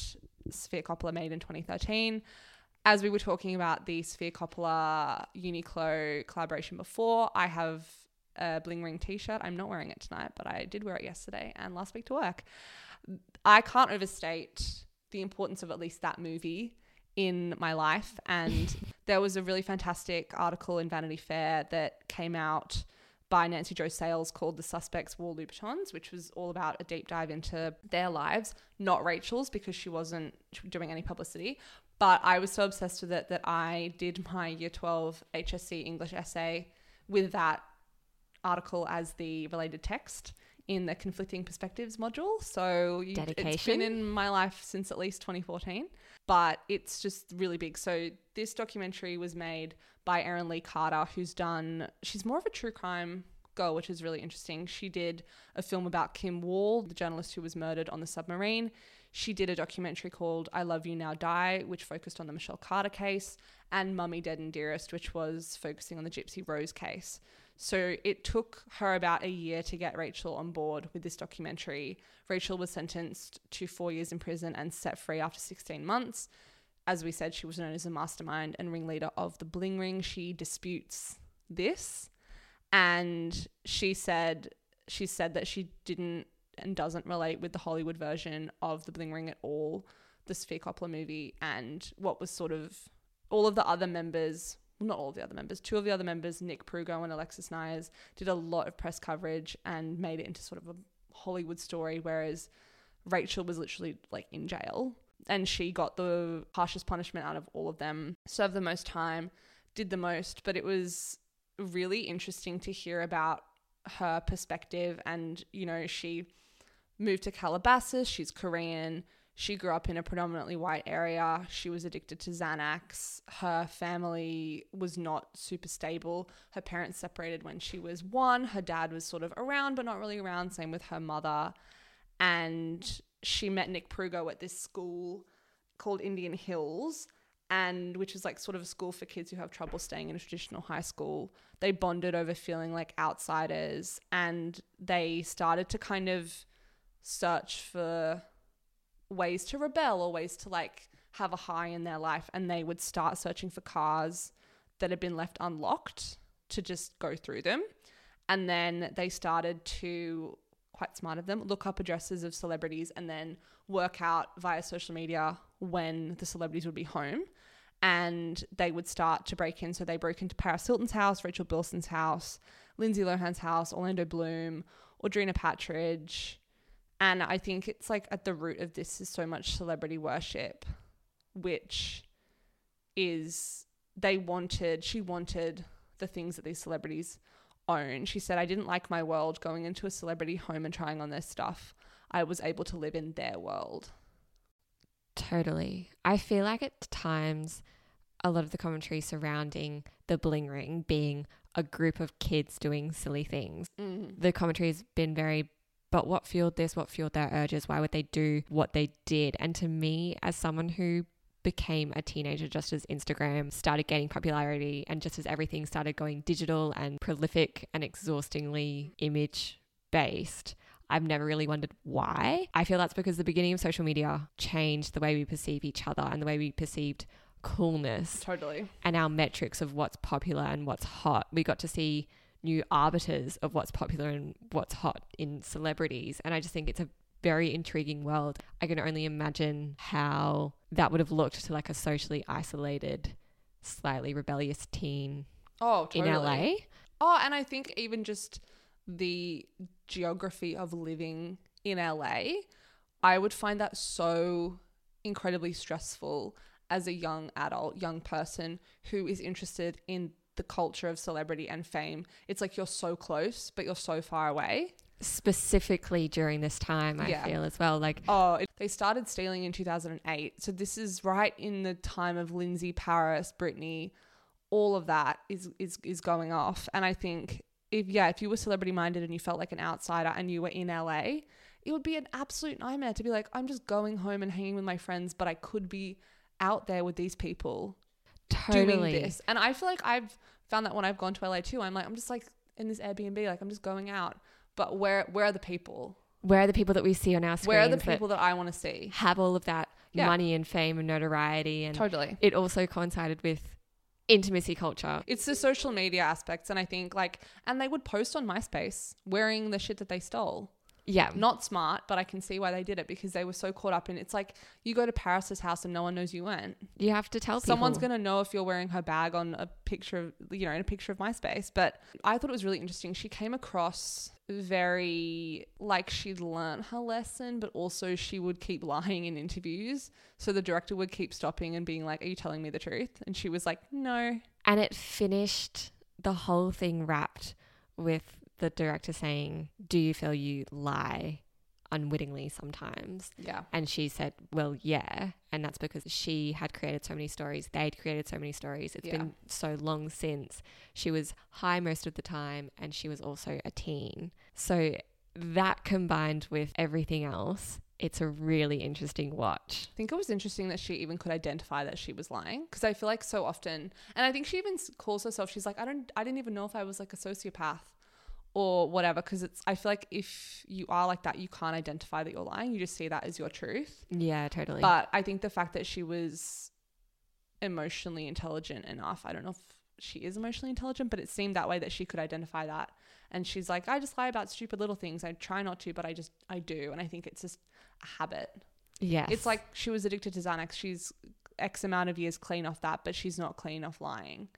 Sofia Coppola made in 2013 as we were talking about the Sofia Coppola Uniqlo collaboration before, I have a Bling Ring t shirt. I'm not wearing it tonight, but I did wear it yesterday and last week to work. I can't overstate the importance of at least that movie in my life. And there was a really fantastic article in Vanity Fair that came out by Nancy Jo Sales called The Suspects Wore Louboutins, which was all about a deep dive into their lives, not Rachel's because she wasn't doing any publicity, but I was so obsessed with it that I did my year 12 HSC English essay with that article as the related text in the conflicting perspectives module. So you, it's been in my life since at least 2014, but it's just really big. So this documentary was made by Erin Lee Carter, who's done, she's more of a true crime girl, which is really interesting. She did a film about Kim Wall, the journalist who was murdered on the submarine. She did a documentary called I Love You Now Die, which focused on the Michelle Carter case, and Mummy Dead and Dearest, which was focusing on the Gypsy Rose case. So it took her about a year to get Rachel on board with this documentary. Rachel was sentenced to four years in prison and set free after 16 months. As we said, she was known as a mastermind and ringleader of the Bling Ring. She disputes this. And she said she said that she didn't and doesn't relate with the Hollywood version of The Bling Ring at all, the Sofia Coppola movie, and what was sort of all of the other members, well, not all of the other members, two of the other members, Nick Prugo and Alexis Neiers, did a lot of press coverage and made it into sort of a Hollywood story, whereas Rachel was literally like in jail. And she got the harshest punishment out of all of them, served the most time, did the most, but it was really interesting to hear about her perspective and you know she moved to Calabasas. She's Korean. She grew up in a predominantly white area. She was addicted to Xanax. Her family was not super stable. Her parents separated when she was one. Her dad was sort of around, but not really around. Same with her mother. And she met Nick Prugo at this school called Indian Hills, and which is like sort of a school for kids who have trouble staying in a traditional high school. They bonded over feeling like outsiders, and they started to kind of search for ways to rebel or ways to like have a high in their life and they would start searching for cars that had been left unlocked to just go through them. And then they started to quite smart of them look up addresses of celebrities and then work out via social media when the celebrities would be home. And they would start to break in. So they broke into Paris Hilton's house Rachel Bilson's house Lindsay Lohan's house Orlando Bloom Audrina Patridge and I think it's like at the root of this is so much celebrity worship, which is they wanted, she wanted the things that these celebrities own. She said, I didn't like my world going into a celebrity home and trying on their stuff. I was able to live in their world. Totally. I feel like at times a lot of the commentary surrounding the bling ring being a group of kids doing silly things. Mm. The commentary has been very but what fueled this? What fueled their urges? Why would they do what they did? And to me, as someone who became a teenager just as Instagram started gaining popularity and just as everything started going digital and prolific and exhaustingly image based. I've never really wondered why. I feel that's because the beginning of social media changed the way we perceive each other and the way we perceived coolness. Totally. And our metrics of what's popular and what's hot. We got to see new arbiters of what's popular and what's hot in celebrities. And I just think it's a very intriguing world. I can only imagine how that would have looked to like a socially isolated, slightly rebellious teen oh, totally. in LA. Oh, and I think even just the geography of living in LA, I would find that so incredibly stressful as a young adult, young person who is interested in the culture of celebrity and fame. It's like you're so close, but you're so far away. Specifically during this time, I yeah. feel as well. Like, oh, it, they started stealing in 2008. So this is right in the time of Lindsay Paris, Britney, all of that is is is going off. And I think if yeah, if you were celebrity minded and you felt like an outsider and you were in LA, it would be an absolute nightmare to be like, I'm just going home and hanging with my friends, but I could be out there with these people Totally. doing this. And I feel like I've found that when I've gone to LA too, I'm like, I'm just like in this Airbnb, like I'm just going out. But where where are the people? Where are the people that we see on our screens Where are the that people that I want to see? have all of that Yeah. money and fame and notoriety? And Totally. it also coincided with intimacy culture. It's the social media aspects, and I think like, and they would post on MySpace wearing the shit that they stole. Yeah. Not smart, but I can see why they did it because they were so caught up in. It's like you go to Paris's house and no one knows you went. You have to tell people. Someone's gonna know if you're wearing her bag on a picture of, you know, in a picture of MySpace. But I thought it was really interesting. She came across very like she'd learnt her lesson, but also she would keep lying in interviews. So the director would keep stopping and being like, "Are you telling me the truth?" And she was like, "No." And it finished the whole thing wrapped with the director saying, Do you feel you lie unwittingly sometimes? Yeah. And she said, Well, yeah. And that's because she had created so many stories. They'd created so many stories. It's Yeah. been so long since. She was high most of the time and she was also a teen. So that combined with everything else, it's a really interesting watch. I think it was interesting that she even could identify that she was lying because I feel like so often, and I think she even calls herself. She's like, I don't, I didn't even know if I was like a sociopath or whatever. Because it's, I feel like if you are like that, you can't identify that you're lying. You just see that as your truth. Yeah, totally. But I think the fact that she was emotionally intelligent enough, I don't know if she is emotionally intelligent, but it seemed that way that she could identify that. And she's like, I just lie about stupid little things. I try not to, but I just, I do. And I think it's just a habit. yeah It's like she was addicted to Xanax. She's X amount of years clean off that, but she's not clean off lying.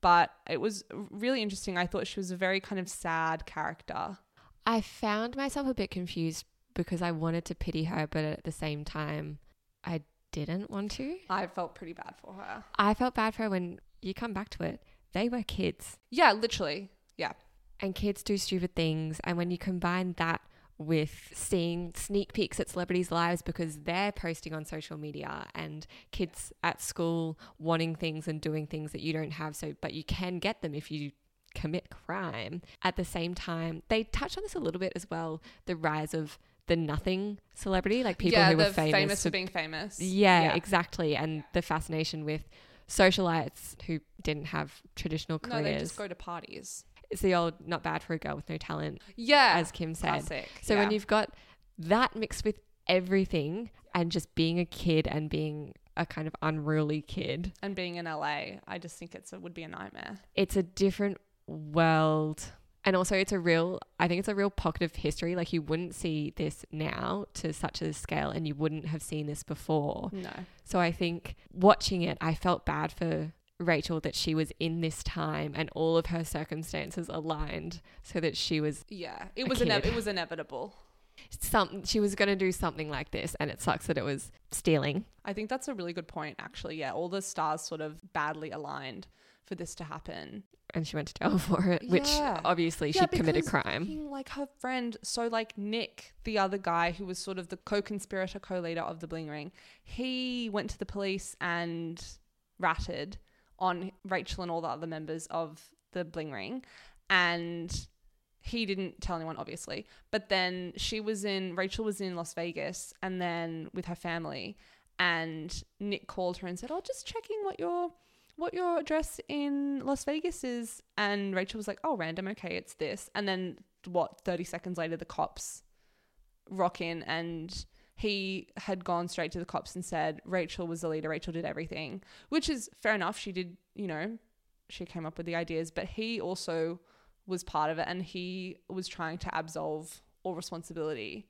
But it was really interesting. I thought she was a very kind of sad character. I found myself a bit confused because I wanted to pity her, but at the same time, I didn't want to. I felt pretty bad for her. I felt bad for her when you come back to it. They were kids, Yeah, literally. Yeah. and kids do stupid things. And when you combine that with seeing sneak peeks at celebrities' lives because they're posting on social media and kids at school wanting things and doing things that you don't have, so but you can get them if you commit crime. At the same time, they touch on this a little bit as well the rise of the nothing celebrity, like people yeah, who were the famous, for for being famous. yeah, exactly. And the fascination with socialites who didn't have traditional careers. No, they just go to parties. It's the old not bad for a girl with no talent, Yeah. as Kim said. classic. So when you've got that mixed with everything and just being a kid and being a kind of unruly kid, and being in LA, I just think it's a, would be a nightmare. it's a different world. And also, it's a real, I think it's a real pocket of history. Like, you wouldn't see this now to such a scale, and you wouldn't have seen this before. No. So I think watching it, I felt bad for Rachel that she was in this time and all of her circumstances aligned so that she was Yeah, it was ine- it was inevitable. some she was going to do something like this and it sucks that it was stealing. I think that's a really good point, actually. Yeah, all the stars sort of badly aligned for this to happen. And she went to jail for it, which Yeah. obviously Yeah, she committed crime. Like her friend, so like Nick, the other guy who was sort of the co-conspirator, co-leader of the Bling Ring, he went to the police and ratted on Rachel and all the other members of the Bling Ring, and he didn't tell anyone, obviously. But then she was in Rachel was in Las Vegas, and then with her family, and Nick called her and said, "Oh, just checking what your." What your address in Las Vegas is, and Rachel was like, "Oh, random. Okay, it's this." And then what? Thirty seconds later, the cops rock in, and he had gone straight to the cops and said Rachel was the leader. Rachel did everything, which is fair enough. She did, you know, she came up with the ideas, but he also was part of it, and he was trying to absolve all responsibility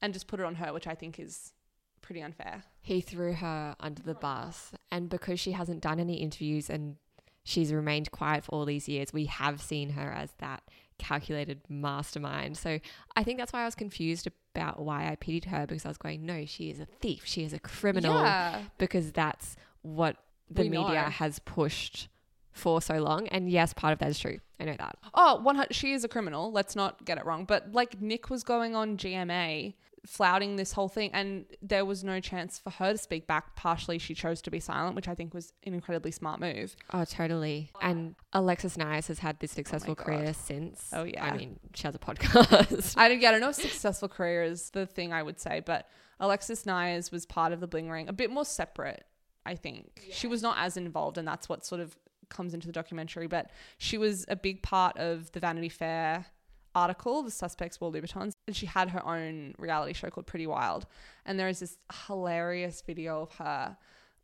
and just put it on her, which I think is pretty unfair. He threw her under the bus and because she hasn't done any interviews and she's remained quiet for all these years, we have seen her as that calculated mastermind. So I think that's why I was confused about why I pitied her because I was going, no, she is a thief. She is a criminal. Yeah, because that's what the We media know. has pushed for so long. And yes, part of that is true. I know that. Oh, one. She is a criminal. Let's not get it wrong. But like Nick was going on GMA flouting this whole thing and there was no chance for her to speak back partially she chose to be silent which i think was an incredibly smart move Oh, totally. And Alexis Neiers has had this successful oh God. career since. Oh, yeah. I mean, she has a podcast. I don't, yeah, I don't know if successful career is the thing I would say, but Alexis Neiers was part of the Bling Ring, a bit more separate, I think. She was not as involved, and that's what sort of comes into the documentary, but she was a big part of the Vanity Fair article, The Suspects Wore Louboutins, and she had her own reality show called Pretty Wild. And there is this hilarious video of her,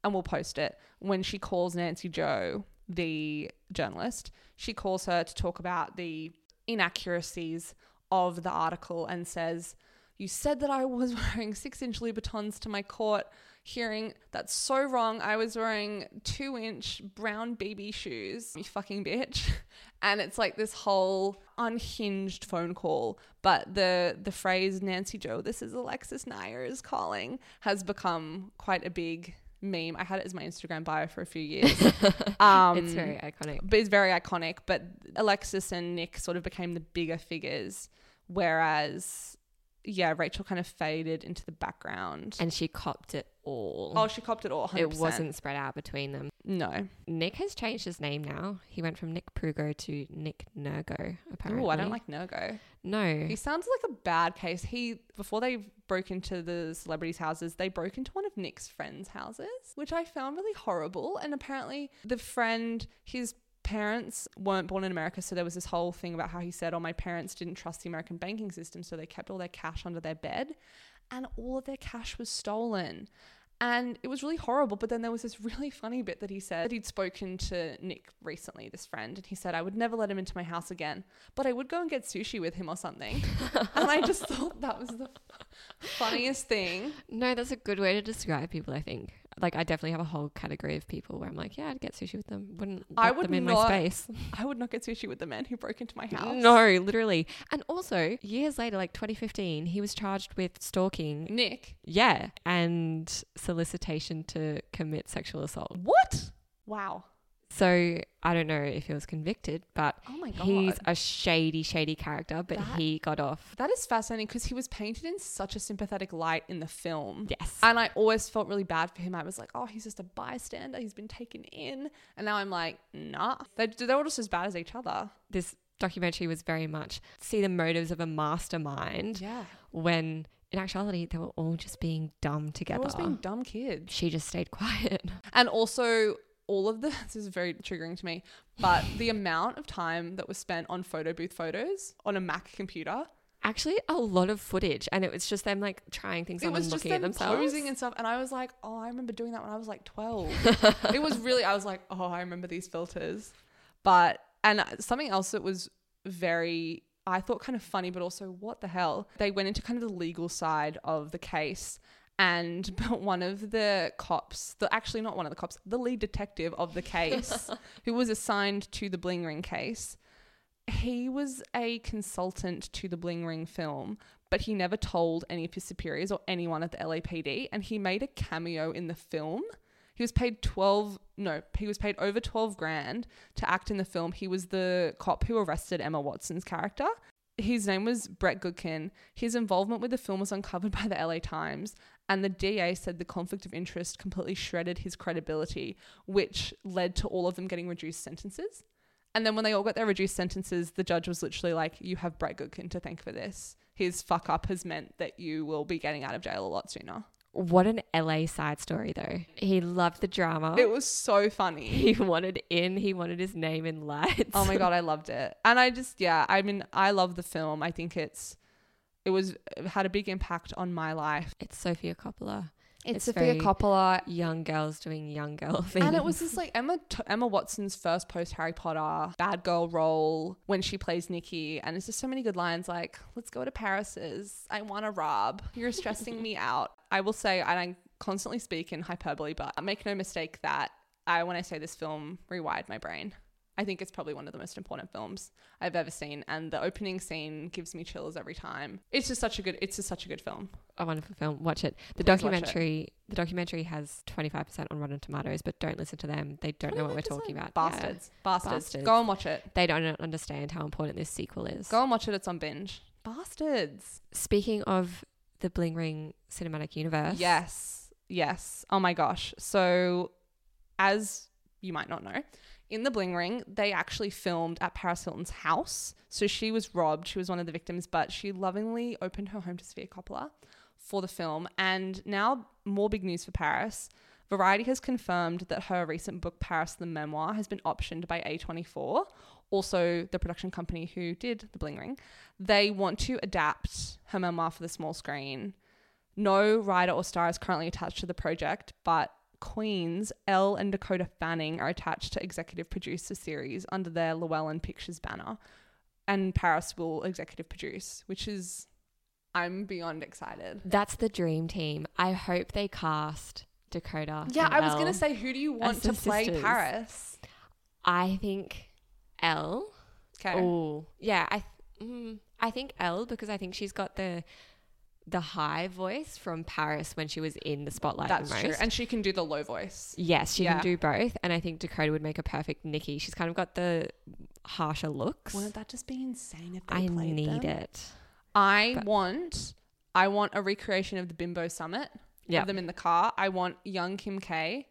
and we'll post it, when she calls Nancy Jo, the journalist, she calls her to talk about the inaccuracies of the article and says, You said that I was wearing six inch Louboutins to my court hearing. That's so wrong. I was wearing two inch brown BB shoes, you fucking bitch. And it's like this whole unhinged phone call. But the the phrase Nancy Jo, this is Alexis Neiers calling, has become quite a big meme. I had it as my Instagram bio for a few years. Um, it's very iconic. but it's very iconic. But Alexis and Nick sort of became the bigger figures, whereas yeah, Rachel kind of faded into the background. And she copped it all. oh, she copped it all. 100%. it wasn't spread out between them. No. Nick has changed his name now. He went from Nick Prugo to Nick Nergo, apparently. Oh, I don't like Nergo. No. He sounds like a bad case. He before they broke into the celebrities' houses, they broke into one of Nick's friends' houses, which I found really horrible. And apparently, the friend, his parents weren't born in America, so there was this whole thing about how he said, "Oh, my parents didn't trust the American banking system, so they kept all their cash under their bed, and all of their cash was stolen." And it was really horrible. But then there was this really funny bit that he said that he'd spoken to Nick recently, this friend, and he said, I would never let him into my house again, but I would go and get sushi with him or something. and I just thought that was the funniest thing. No, that's a good way to describe people, I think. Like, I definitely have a whole category of people where I'm like, yeah, I'd get sushi with them. Wouldn't I would them in my not space. I would not get sushi with the man who broke into my house. No, literally. And also, years later, like 2015, he was charged with stalking. Nick. Yeah. And solicitation to commit sexual assault. What? Wow. So I don't know if he was convicted, but Oh he's a shady, shady character, but That- he got off. That is fascinating because he was painted in such a sympathetic light in the film. Yes. And I always felt really bad for him. I was like, oh, he's just a bystander. He's been taken in. And now I'm like, nah. They, they're all just as bad as each other. this documentary was very much see the motives of a mastermind Yeah. when in actuality they were all just being dumb together. always being dumb kids. she just stayed quiet. And also, all of the, this is very triggering to me, but the amount of time that was spent on photo booth photos on a Mac computer, Actually, a lot of footage, and it was just them like trying things on and just looking at them themselves. posing and stuff. And I was like, oh, I remember doing that when I was like 12. it was really, I was like, oh, I remember these filters. But, and something else that was very, I thought kind of funny, but also what the hell? They went into kind of the legal side of the case. And one of the cops, the actually not one of the cops, the lead detective of the case, who was assigned to the Bling Ring case, he was a consultant to the Bling Ring film, but he never told any of his superiors or anyone at the LAPD. And he made a cameo in the film. He was paid 12, no, he was paid over 12 grand to act in the film. He was the cop who arrested Emma Watson's character. His name was Brett Goodkin. His involvement with the film was uncovered by the LA Times, and the DA said the conflict of interest completely shredded his credibility, which led to all of them getting reduced sentences. And then when they all got their reduced sentences, the judge was literally like, You have Brett Goodkin to thank for this. His fuck up has meant that you will be getting out of jail a lot sooner. What an LA side story, though. He loved the drama. It was so funny. he wanted in. He wanted his name in lights. Oh my god, I loved it. And I just yeah, I mean, I love the film. I think it's it was it had a big impact on my life. It's Sofia Coppola. It's, It's Sofia Coppola. Young girls doing young girl things. And it was just like Emma T- Emma Watson's first post Harry Potter bad girl role when she plays Nikki, and it's just so many good lines like "Let's go to Paris's. I want to rob. You're stressing me out." I will say, and I constantly speak in hyperbole, but make no mistake that I when I say this film rewired my brain. I think it's probably one of the most important films I've ever seen, and the opening scene gives me chills every time. It's just such a good. It's just such a good film. a wonderful film. Watch it. The Please watch it. documentary. The documentary has twenty five percent on Rotten Tomatoes, but don't listen to them. They don't know what we're talking about. Yeah. Bastards, bastards. Bastards. Go and watch it. They don't understand how important this sequel is. Go and watch it. It's on binge. Bastards. Speaking of the Bling Ring cinematic universe. Yes. Yes. Oh my gosh. So, as you might not know, in the Bling Ring, they actually filmed at Paris Hilton's house. So she was robbed. She was one of the victims, but she lovingly opened her home to Sofia Coppola for the film. And now, more big news for Paris. Variety has confirmed that her recent book, Paris the Memoir, has been optioned by A24, also the production company who did The Bling Ring. They want to adapt her memoir for the small screen. No writer or star is currently attached to the project, but Queens, Elle and Dakota Fanning are attached to executive produce the series under their Lewellen Pictures banner. And Paris will executive produce, which is, I'm beyond excited. That's the dream team. I hope they cast Dakota. Yeah, I was Elle. going to say, who do you want as to the play sisters. Paris? I think Elle. Okay. Oh, yeah. I th- mm, I think Elle because I think she's got the the high voice from Paris when she was in the spotlight. That's the most. true. And she can do the low voice. yes, she Yeah. can do both, and I think Dakota would make a perfect Nikki. She's kind of got the harsher looks. Wouldn't that just be insane if they I played need them? it. I But- want I want a recreation of the Bimbo Summit. Yeah. Them in the car. I want young Kim K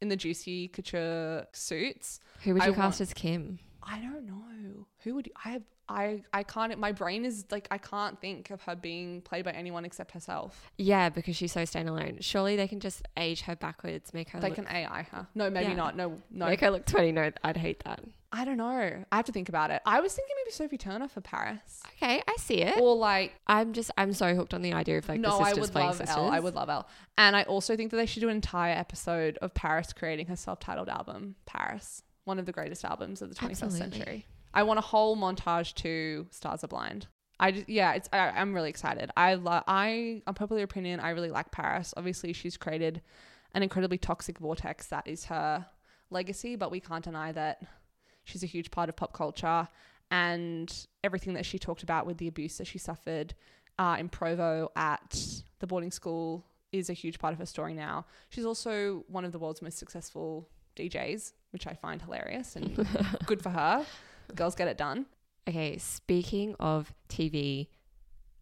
in the juicy couture suits. Who would I you want- cast as Kim? I don't know. Who would you, I have I I can't my brain is like I can't think of her being played by anyone except herself. Yeah, because she's so standalone. Surely they can just age her backwards, make her They look, can AI her. No, maybe Yeah. not. No, no. make her look twenty. No, I'd hate that. I don't know. I have to think about it. I was thinking maybe Sophie Turner for Paris. Okay, I see it. Or like I'm just I'm so hooked on the idea of like no, the I sisters would playing love sisters. Elle. I would love Elle. And I also think that they should do an entire episode of Paris creating her self-titled album, Paris, one of the greatest albums of the 21st Absolutely. century. I want a whole montage to Stars Are Blind. I just, yeah, it's I, I'm really excited. I love I unpopular opinion. I really like Paris. Obviously, she's created an incredibly toxic vortex that is her legacy, but we can't deny that she's a huge part of pop culture and everything that she talked about with the abuse that she suffered uh, in Provo at the boarding school is a huge part of her story now. She's also one of the world's most successful DJs, which I find hilarious and good for her. Girls get it done. Okay, speaking of TV,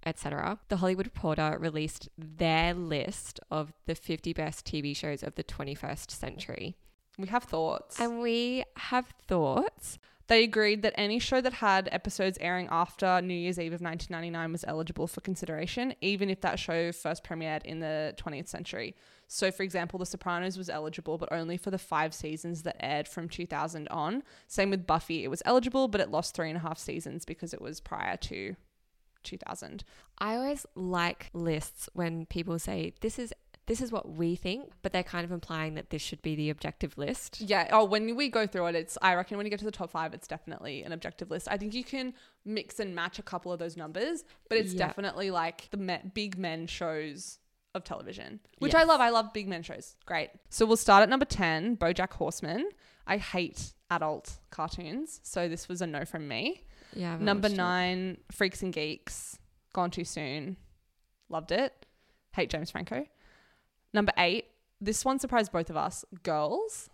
etc., the Hollywood Reporter released their list of the 50 best TV shows of the 21st century. We have thoughts. And we have thoughts. They agreed that any show that had episodes airing after New Year's Eve of 1999 was eligible for consideration, even if that show first premiered in the 20th century. So, for example, The Sopranos was eligible, but only for the five seasons that aired from 2000 on. Same with Buffy, it was eligible, but it lost three and a half seasons because it was prior to 2000. I always like lists when people say this is this is what we think, but they're kind of implying that this should be the objective list. Yeah. Oh, when we go through it, it's, I reckon when you get to the top five, it's definitely an objective list. I think you can mix and match a couple of those numbers, but it's Yeah. definitely like the me- big men shows of television, which Yes. I love. I love big men shows. Great. So we'll start at number 10, Bojack Horseman. I hate adult cartoons, so this was a no from me. Yeah. Number watched it. nine, Freaks and Geeks. Gone too soon. Loved it. Hate James Franco. Number eight, this one surprised both of us. Girls.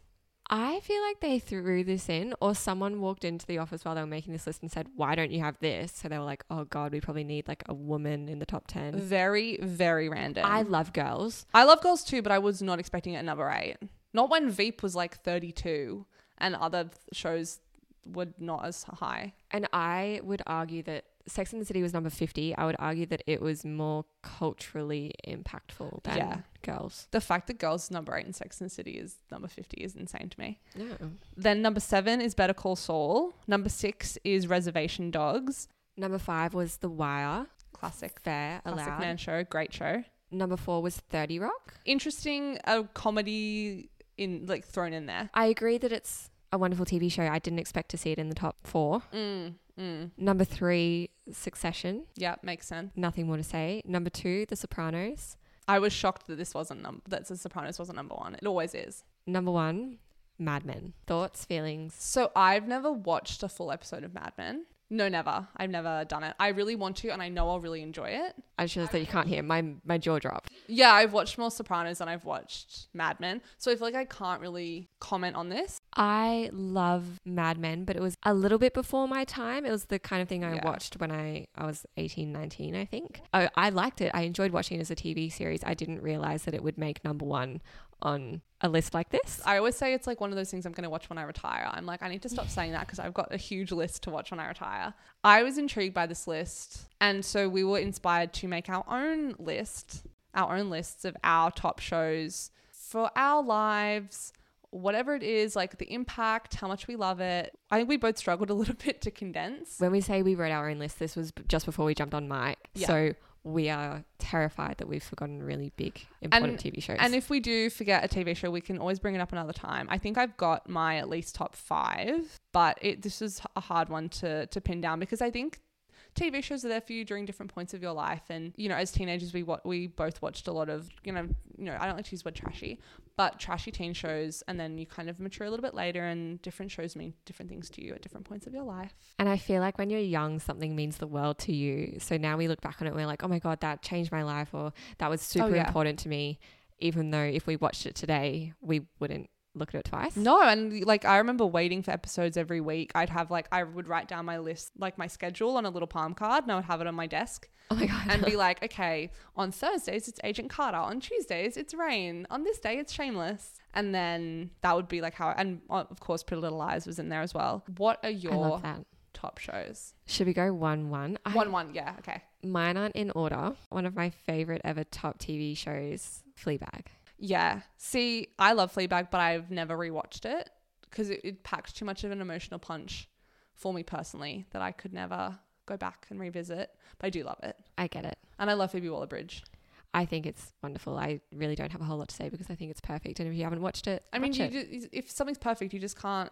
I feel like they threw this in, or someone walked into the office while they were making this list and said, "Why don't you have this?" So they were like, "Oh God, we probably need like a woman in the top 10. Very, very random. I love girls. I love girls too, but I was not expecting it at number eight. Not when Veep was like 32 and other th- shows were not as high. And I would argue that Sex and the City was number 50. I would argue that it was more culturally impactful than Yeah. girls. The fact that girls is number eight in Sex and the City is number 50 is insane to me. No. Then number seven is Better Call Saul. Number six is Reservation Dogs. Number five was The Wire. Classic. Fair, Classic allowed. man show. Great show. Number four was 30 Rock. Interesting a comedy in like thrown in there. I agree that it's a wonderful TV show. I didn't expect to see it in the top four. Mm, mm. Number three, Succession. Yeah, makes sense. Nothing more to say. Number two, The Sopranos. I was shocked that this wasn't number that The Sopranos wasn't number one. It always is. Number one, Mad Men. Thoughts, feelings? So I've never watched a full episode of Mad Men. No, never. I've never done it. I really want to, and I know I'll really enjoy it. I just realized that you can't hear. My my jaw dropped. Yeah, I've watched more Sopranos than I've watched Mad Men, so I feel like I can't really comment on this. I love Mad Men, but it was a little bit before my time. It was the kind of thing I Yeah. watched when I, I was 18, 19, I think. Oh, I liked it. I enjoyed watching it as a TV series. I didn't realize that it would make number one on a list like this. I always say it's like one of those things I'm going to watch when I retire. I'm like, I need to stop saying that because I've got a huge list to watch when I retire. I was intrigued by this list. And so we were inspired to make our own list, our own lists of our top shows for our lives, whatever it is, like the impact, how much we love it. I think we both struggled a little bit to condense. When we say we wrote our own list, this was just before we jumped on mic. Yeah. So we are terrified that we've forgotten really big, important TV shows. And if we do forget a TV show, we can always bring it up another time. I think I've got my at least top five, but it this is a hard one to to pin down because I think TV shows are there for you during different points of your life. And you know, as teenagers, we we both watched a lot of you know you know I don't like to use the word trashy, but trashy teen shows. And then you kind of mature a little bit later, and different shows mean different things to you at different points of your life. And I feel like when you're young, something means the world to you. So now we look back on it and we're like, oh my God, that changed my life or that was oh, super Oh, yeah. important to me. Even though if we watched it today, we wouldn't look at it twice. No, and like I remember waiting for episodes every week. I'd have like I would write down my list, like my schedule on a little palm card, and I would have it on my desk Oh my God. and be like, okay, on Thursdays it's Agent Carter, on Tuesdays it's Reign, on this day it's Shameless, and then that would be like how. And of course, Pretty Little Lies was in there as well. What are your top shows? Should we go one one? I- One, one, yeah, okay. Mine aren't in order. One of my favorite ever top TV shows, Fleabag. Yeah. See, I love Fleabag, but I've never rewatched it because it, it packed too much of an emotional punch for me personally that I could never go back and revisit. But I do love it. I get it. And I love Phoebe Waller Bridge. I think it's wonderful. I really don't have a whole lot to say because I think it's perfect. And if you haven't watched it, I mean, you it. ju- if something's perfect, you just can't,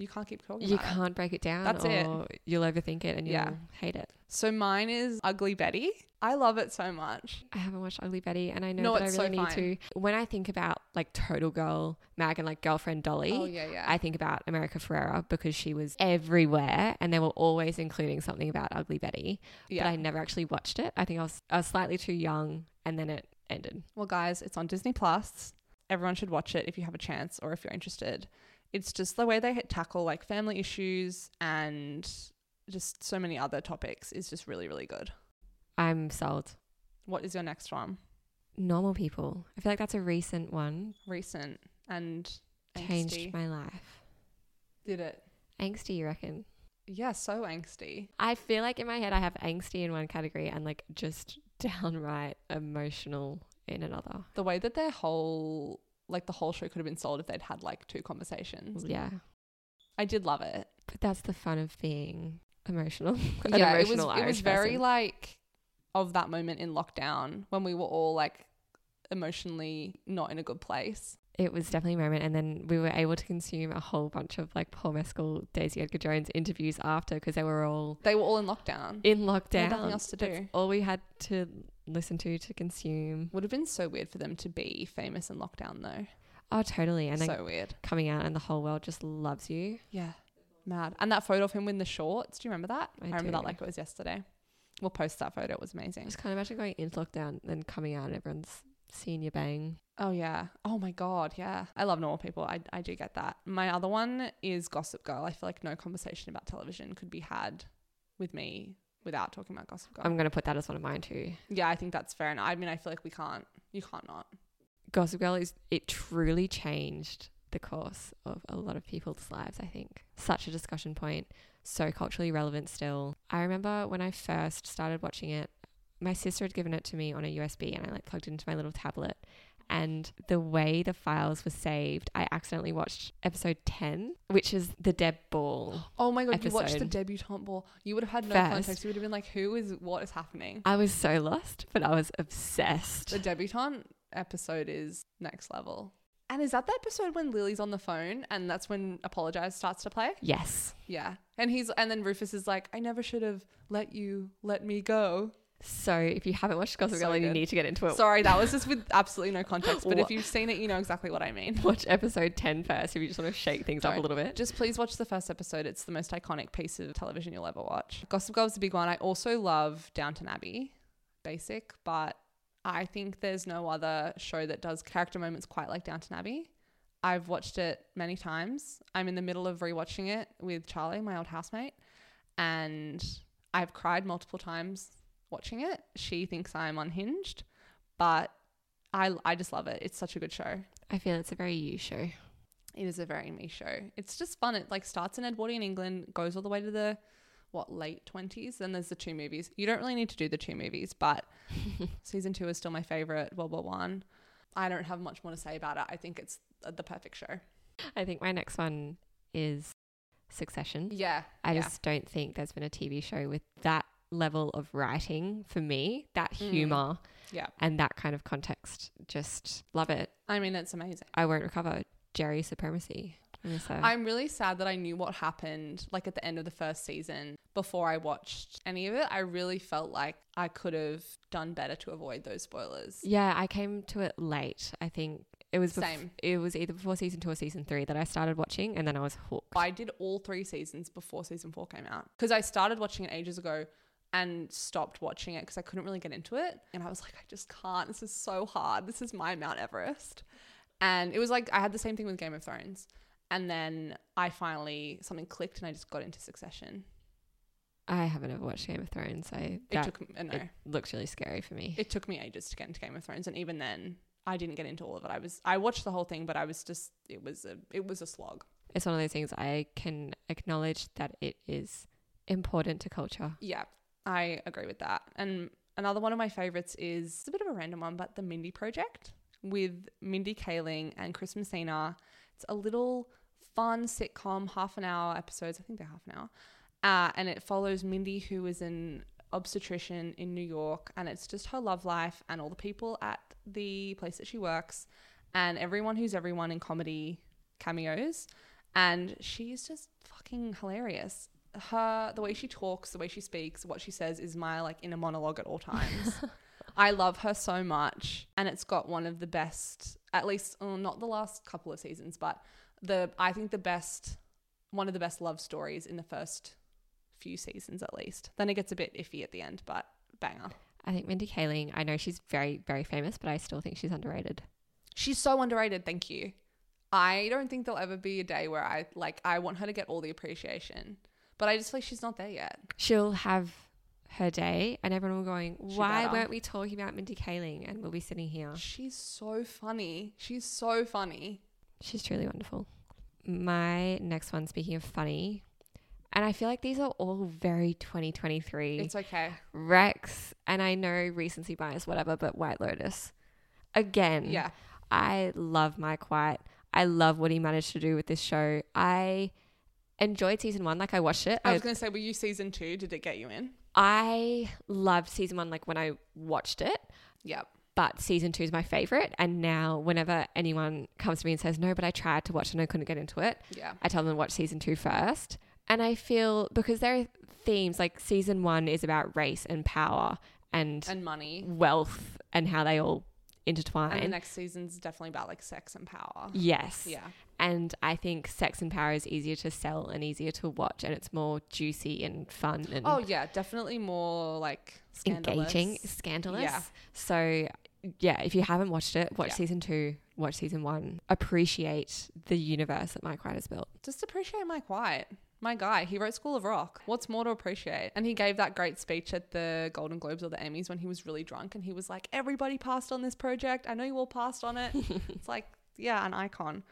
you can't keep talking you can't break it down That's it. you'll overthink it and you'll Yeah. hate it. So mine is Ugly Betty. I love it so much. I haven't watched Ugly Betty and I know No, that I really so need to. When I think about like Total Girl, Mag and like Girlfriend Dolly, Oh yeah, yeah. I think about America Ferrera because she was everywhere and they were always including something about Ugly Betty. yeah. But I never actually watched it. I think I was, I was slightly too young and then it ended. well, guys, it's on Disney Plus. Everyone should watch it if you have a chance or if you're interested. It's just the way they tackle like family issues and just so many other topics is just really, really good. I'm sold. What is your next one? Normal People. I feel like that's a recent one. Recent and Changed my life. Did it? Angsty, you reckon? Yeah, so angsty. I feel like in my head I have angsty in one category and like just downright emotional in another. The way that their whole like the whole show could have been sold if they'd had like two conversations. Yeah. I did love it. But that's the fun of being emotional. Yeah, it was emotional it was very person. like of that moment in lockdown when we were all like emotionally not in a good place. it was definitely a moment and then we were able to consume a whole bunch of like Paul Mescal, Daisy Edgar Jones interviews after because they were all They were all in lockdown. in lockdown. nothing else to That's do. all we had to listen to to consume. Would have been so weird for them to be famous in lockdown though. Oh, totally. And then so weird. coming out and the whole world just loves you. Yeah. Mad. And that photo of him in the shorts, do you remember that? I remember that like it was yesterday. We'll post that photo. It was amazing. just can't imagine going into lockdown and then coming out and everyone's seeing you bang. Oh yeah. Oh my god, yeah. I love normal people. I I do get that. My other one is Gossip Girl. I feel like no conversation about television could be had with me without talking about Gossip Girl. I'm going to put that as one of mine too. yeah, I think that's fair enough. I mean, I feel like we can't. You can't not. Gossip Girl is, it truly changed the course of a lot of people's lives, I think. Such a discussion point, so culturally relevant still. I remember when I first started watching it, my sister had given it to me on a USB and I like plugged it into my little tablet. And the way the files were saved, I accidentally watched episode 10, which is the Deb Ball. Oh my god, you watched the Episode. debutante ball. You would have had no First. context. You would have been like, "Who is? What is happening?" I was so lost, but I was obsessed. The debutante episode is next level. And is that the episode when Lily's on the phone and that's when Apologize starts to play? Yes. Yeah. And he's and then Rufus is like, I never should have let you let me go. So if you haven't watched Gossip So Girl and you need to get into it, Sorry, that was just with absolutely no context. But if you've seen it, you know exactly what I mean. watch episode 10 first if you just want to shake things up a little bit. Just please watch the first episode. It's the most iconic piece of television you'll ever watch. Gossip Girl is a big one. I also love Downton Abbey, basic, but I think there's no other show that does character moments quite like Downton Abbey. I've watched it many times. I'm in the middle of rewatching it with Charlie, my old housemate, and I've cried multiple times watching it. She thinks I'm unhinged, but I I just love it. It's such a good show. I feel it's a very you show. It is a very me show. It's just fun. It like starts in Edwardian England, goes all the way to the what late twenties. Then there's the two movies. You don't really need to do the two movies, but season two is still my favorite. World War One. I don't have much more to say about it. I think it's the perfect show. I think my next one is Succession. Yeah, I yeah. just don't think there's been a TV show with that level of writing for me, that Mm. humor yeah. and that kind of context. Just love it. I mean, it's amazing. I won't recover Gerri supremacy. I'm. I'm really sad that I knew what happened like at the end of the first season before I watched any of it. I really felt like I could have done better to avoid those spoilers. yeah, I came to it late. I think it was bef- Same. it was either before season two or season three that I started watching, and then I was hooked. I did all three seasons before season four came out because I started watching it ages ago and stopped watching it because I couldn't really get into it. And I was like, I just can't. This is so hard. This is my Mount Everest. And it was like, I had the same thing with Game of Thrones. And then I finally, something clicked and I just got into Succession. I haven't ever watched Game of Thrones, so It took, uh, no, it looks really scary for me. it took me ages to get into Game of Thrones. And even then, I didn't get into all of it. I was, I watched the whole thing, but I was just, it was a, it was a slog. it's one of those things I can acknowledge that it is important to culture. Yeah, I agree with that. And another one of my favorites is a bit of a random one, but the Mindy Project with Mindy Kaling and Chris Messina. It's a little fun sitcom, half an hour episodes. I think they're half an hour. Uh, and it follows Mindy, who is an obstetrician in New York, and it's just her love life and all the people at the place that she works, and everyone who's everyone in comedy cameos. And she's just fucking hilarious. Her the way she talks, the way she speaks, what she says is my like inner monologue at all times. I love her so much, and it's got one of the best, at least oh, not the last couple of seasons, but the I think the best, one of the best love stories in the first few seasons at least. Then it gets a bit iffy at the end, but banger. I think Mindy Kaling, I know she's very, very famous, but I still think she's underrated. She's so underrated. Thank you. I don't think there'll ever be a day where I like I want her to get all the appreciation, but I just feel like she's not there yet. She'll have her day, and everyone will be going, She Why better. weren't we talking about Mindy Kaling? And we'll be sitting here. She's so funny. She's so funny. She's truly wonderful. My next one, speaking of funny, and I feel like these are all very 2023. It's okay. Rex, and I know recency bias, whatever, but White Lotus. Again, Yeah. I love Mike White. I love what he managed to do with this show. I enjoyed season one, like I watched it. I was gonna say, were you season two? Did it get you in? I loved season one, like when I watched it. Yep. But season two is my favorite. And now, whenever anyone comes to me and says, No, but I tried to watch and I couldn't get into it, Yeah. I tell them to watch season two first. And I feel because there are themes like season one is about race and power and, And money. wealth and how they all intertwine. And the next season's definitely about like sex and power. yes. Yeah. And I think Sex and Power is easier to sell and easier to watch, and it's more juicy and fun and Oh yeah, definitely more like scandalous. engaging, scandalous. Yeah. So, yeah, if you haven't watched it, watch Yeah. season two, watch season one. Appreciate the universe that Mike White has built. Just appreciate Mike White. My guy, he wrote School of Rock. What's more to appreciate? And he gave that great speech at the Golden Globes or the Emmys when he was really drunk and he was like, Everybody passed on this project. I know you all passed on it. it's like, yeah, an icon.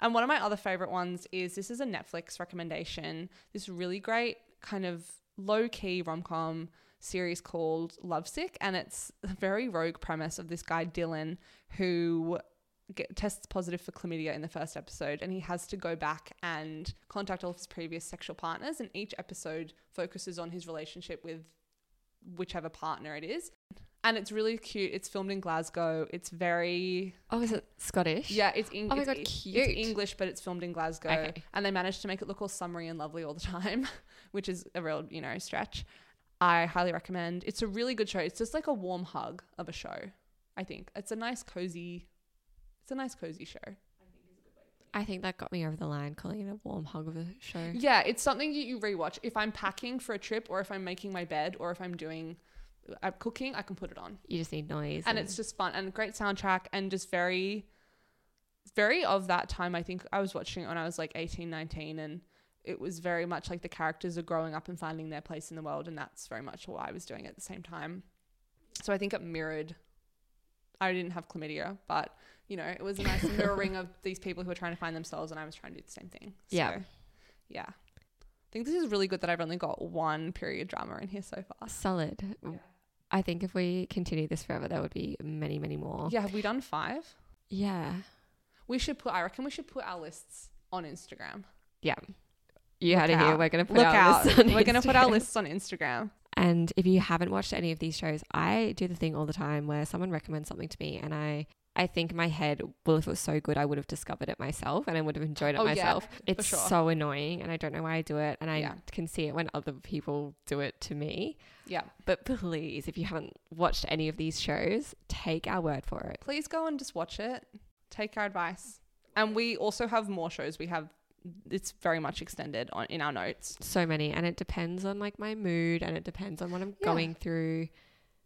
And one of my other favorite ones is this is a Netflix recommendation. This really great kind of low key rom com series called Lovesick. And it's a very rogue premise of this guy, Dylan, who get, tests positive for chlamydia in the first episode. And he has to go back and contact all of his previous sexual partners. And each episode focuses on his relationship with whichever partner it is. And it's really cute. It's filmed in Glasgow. It's very Oh, is it Scottish? yeah, it's, Eng- Oh my it's, God, it's cute. English, but it's filmed in Glasgow, Okay. and they managed to make it look all summery and lovely all the time, which is a real you know stretch. I highly recommend. It's a really good show. It's just like a warm hug of a show. I think it's a nice cozy. It's a nice cozy show. I think that got me over the line, calling it a warm hug of a show. Yeah, it's something that you rewatch if I'm packing for a trip, or if I'm making my bed, or if I'm doing. I'm cooking, I can put it on. You just need noise. and it's just fun and a great soundtrack and just very very of that time. I think I was watching it when I was like 18, 19 and it was very much like the characters are growing up and finding their place in the world and that's very much what I was doing at the same time. So I think it mirrored I didn't have chlamydia, but you know, it was a nice mirroring of these people who are trying to find themselves and I was trying to do the same thing. So, Yeah. Yeah. I think this is really good that I've only got one period drama in here so far. Solid. I think if we continue this forever, there would be many, many more. Yeah, have we done five? Yeah. We should put I reckon we should put our lists on Instagram. Yeah. You Look had it here. We're going to put Look our out. lists on We're gonna put our lists on Instagram. And if you haven't watched any of these shows, I do the thing all the time where someone recommends something to me and I I think my head, well, if it was so good, I would have discovered it myself and I would have enjoyed it Oh, yeah, myself. for it's sure. so annoying and I don't know why I do it. And I Yeah. can see it when other people do it to me. Yeah. But please, if you haven't watched any of these shows, take our word for it. Please go and just watch it. Take our advice. And we also have more shows. We have it's very much extended on in our notes. So many. And it depends on like my mood and it depends on what I'm Yeah. going through.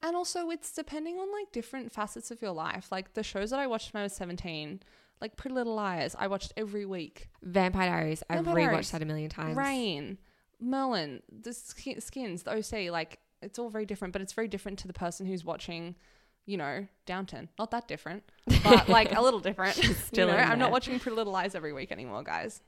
And also it's depending on like different facets of your life. Like the shows that I watched when I was 17, like Pretty Little Liars, I watched every week. Vampire Diaries, I've Vampire rewatched Diaries. that a million times. Reign, Merlin, the sk- skins, the OC, like it's all very different, but it's very different to the person who's watching, you know, Downton. Not that different, but like a little different. Still you know, I'm not watching Pretty Little Lies every week anymore, guys.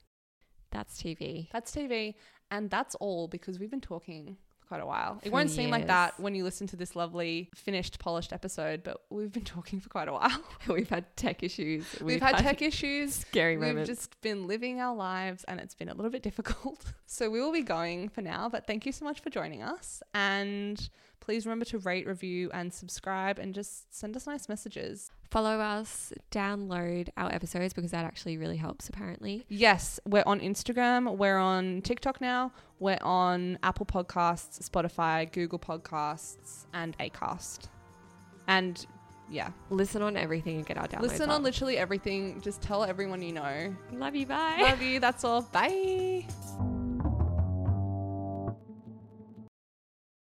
That's TV. That's TV, and that's all because we've been talking quite a while. It won't seem like that when you listen to this lovely, finished, polished episode, but we've been talking for quite a while. We've had tech issues. We've, had, tech issues. scary We've moments. just been living our lives and it's been a little bit difficult. So we will be going for now, but thank you so much for joining us. And please remember to rate, review, and subscribe and just send us nice messages. Follow us, download our episodes because that actually really helps, apparently. Yes, we're on Instagram, we're on TikTok now, we're on Apple Podcasts, Spotify, Google Podcasts, and Acast. And yeah, Listen on everything and get our downloads. listen on up. literally everything. Just tell everyone you know. Love you. Bye. Love you. That's all. Bye.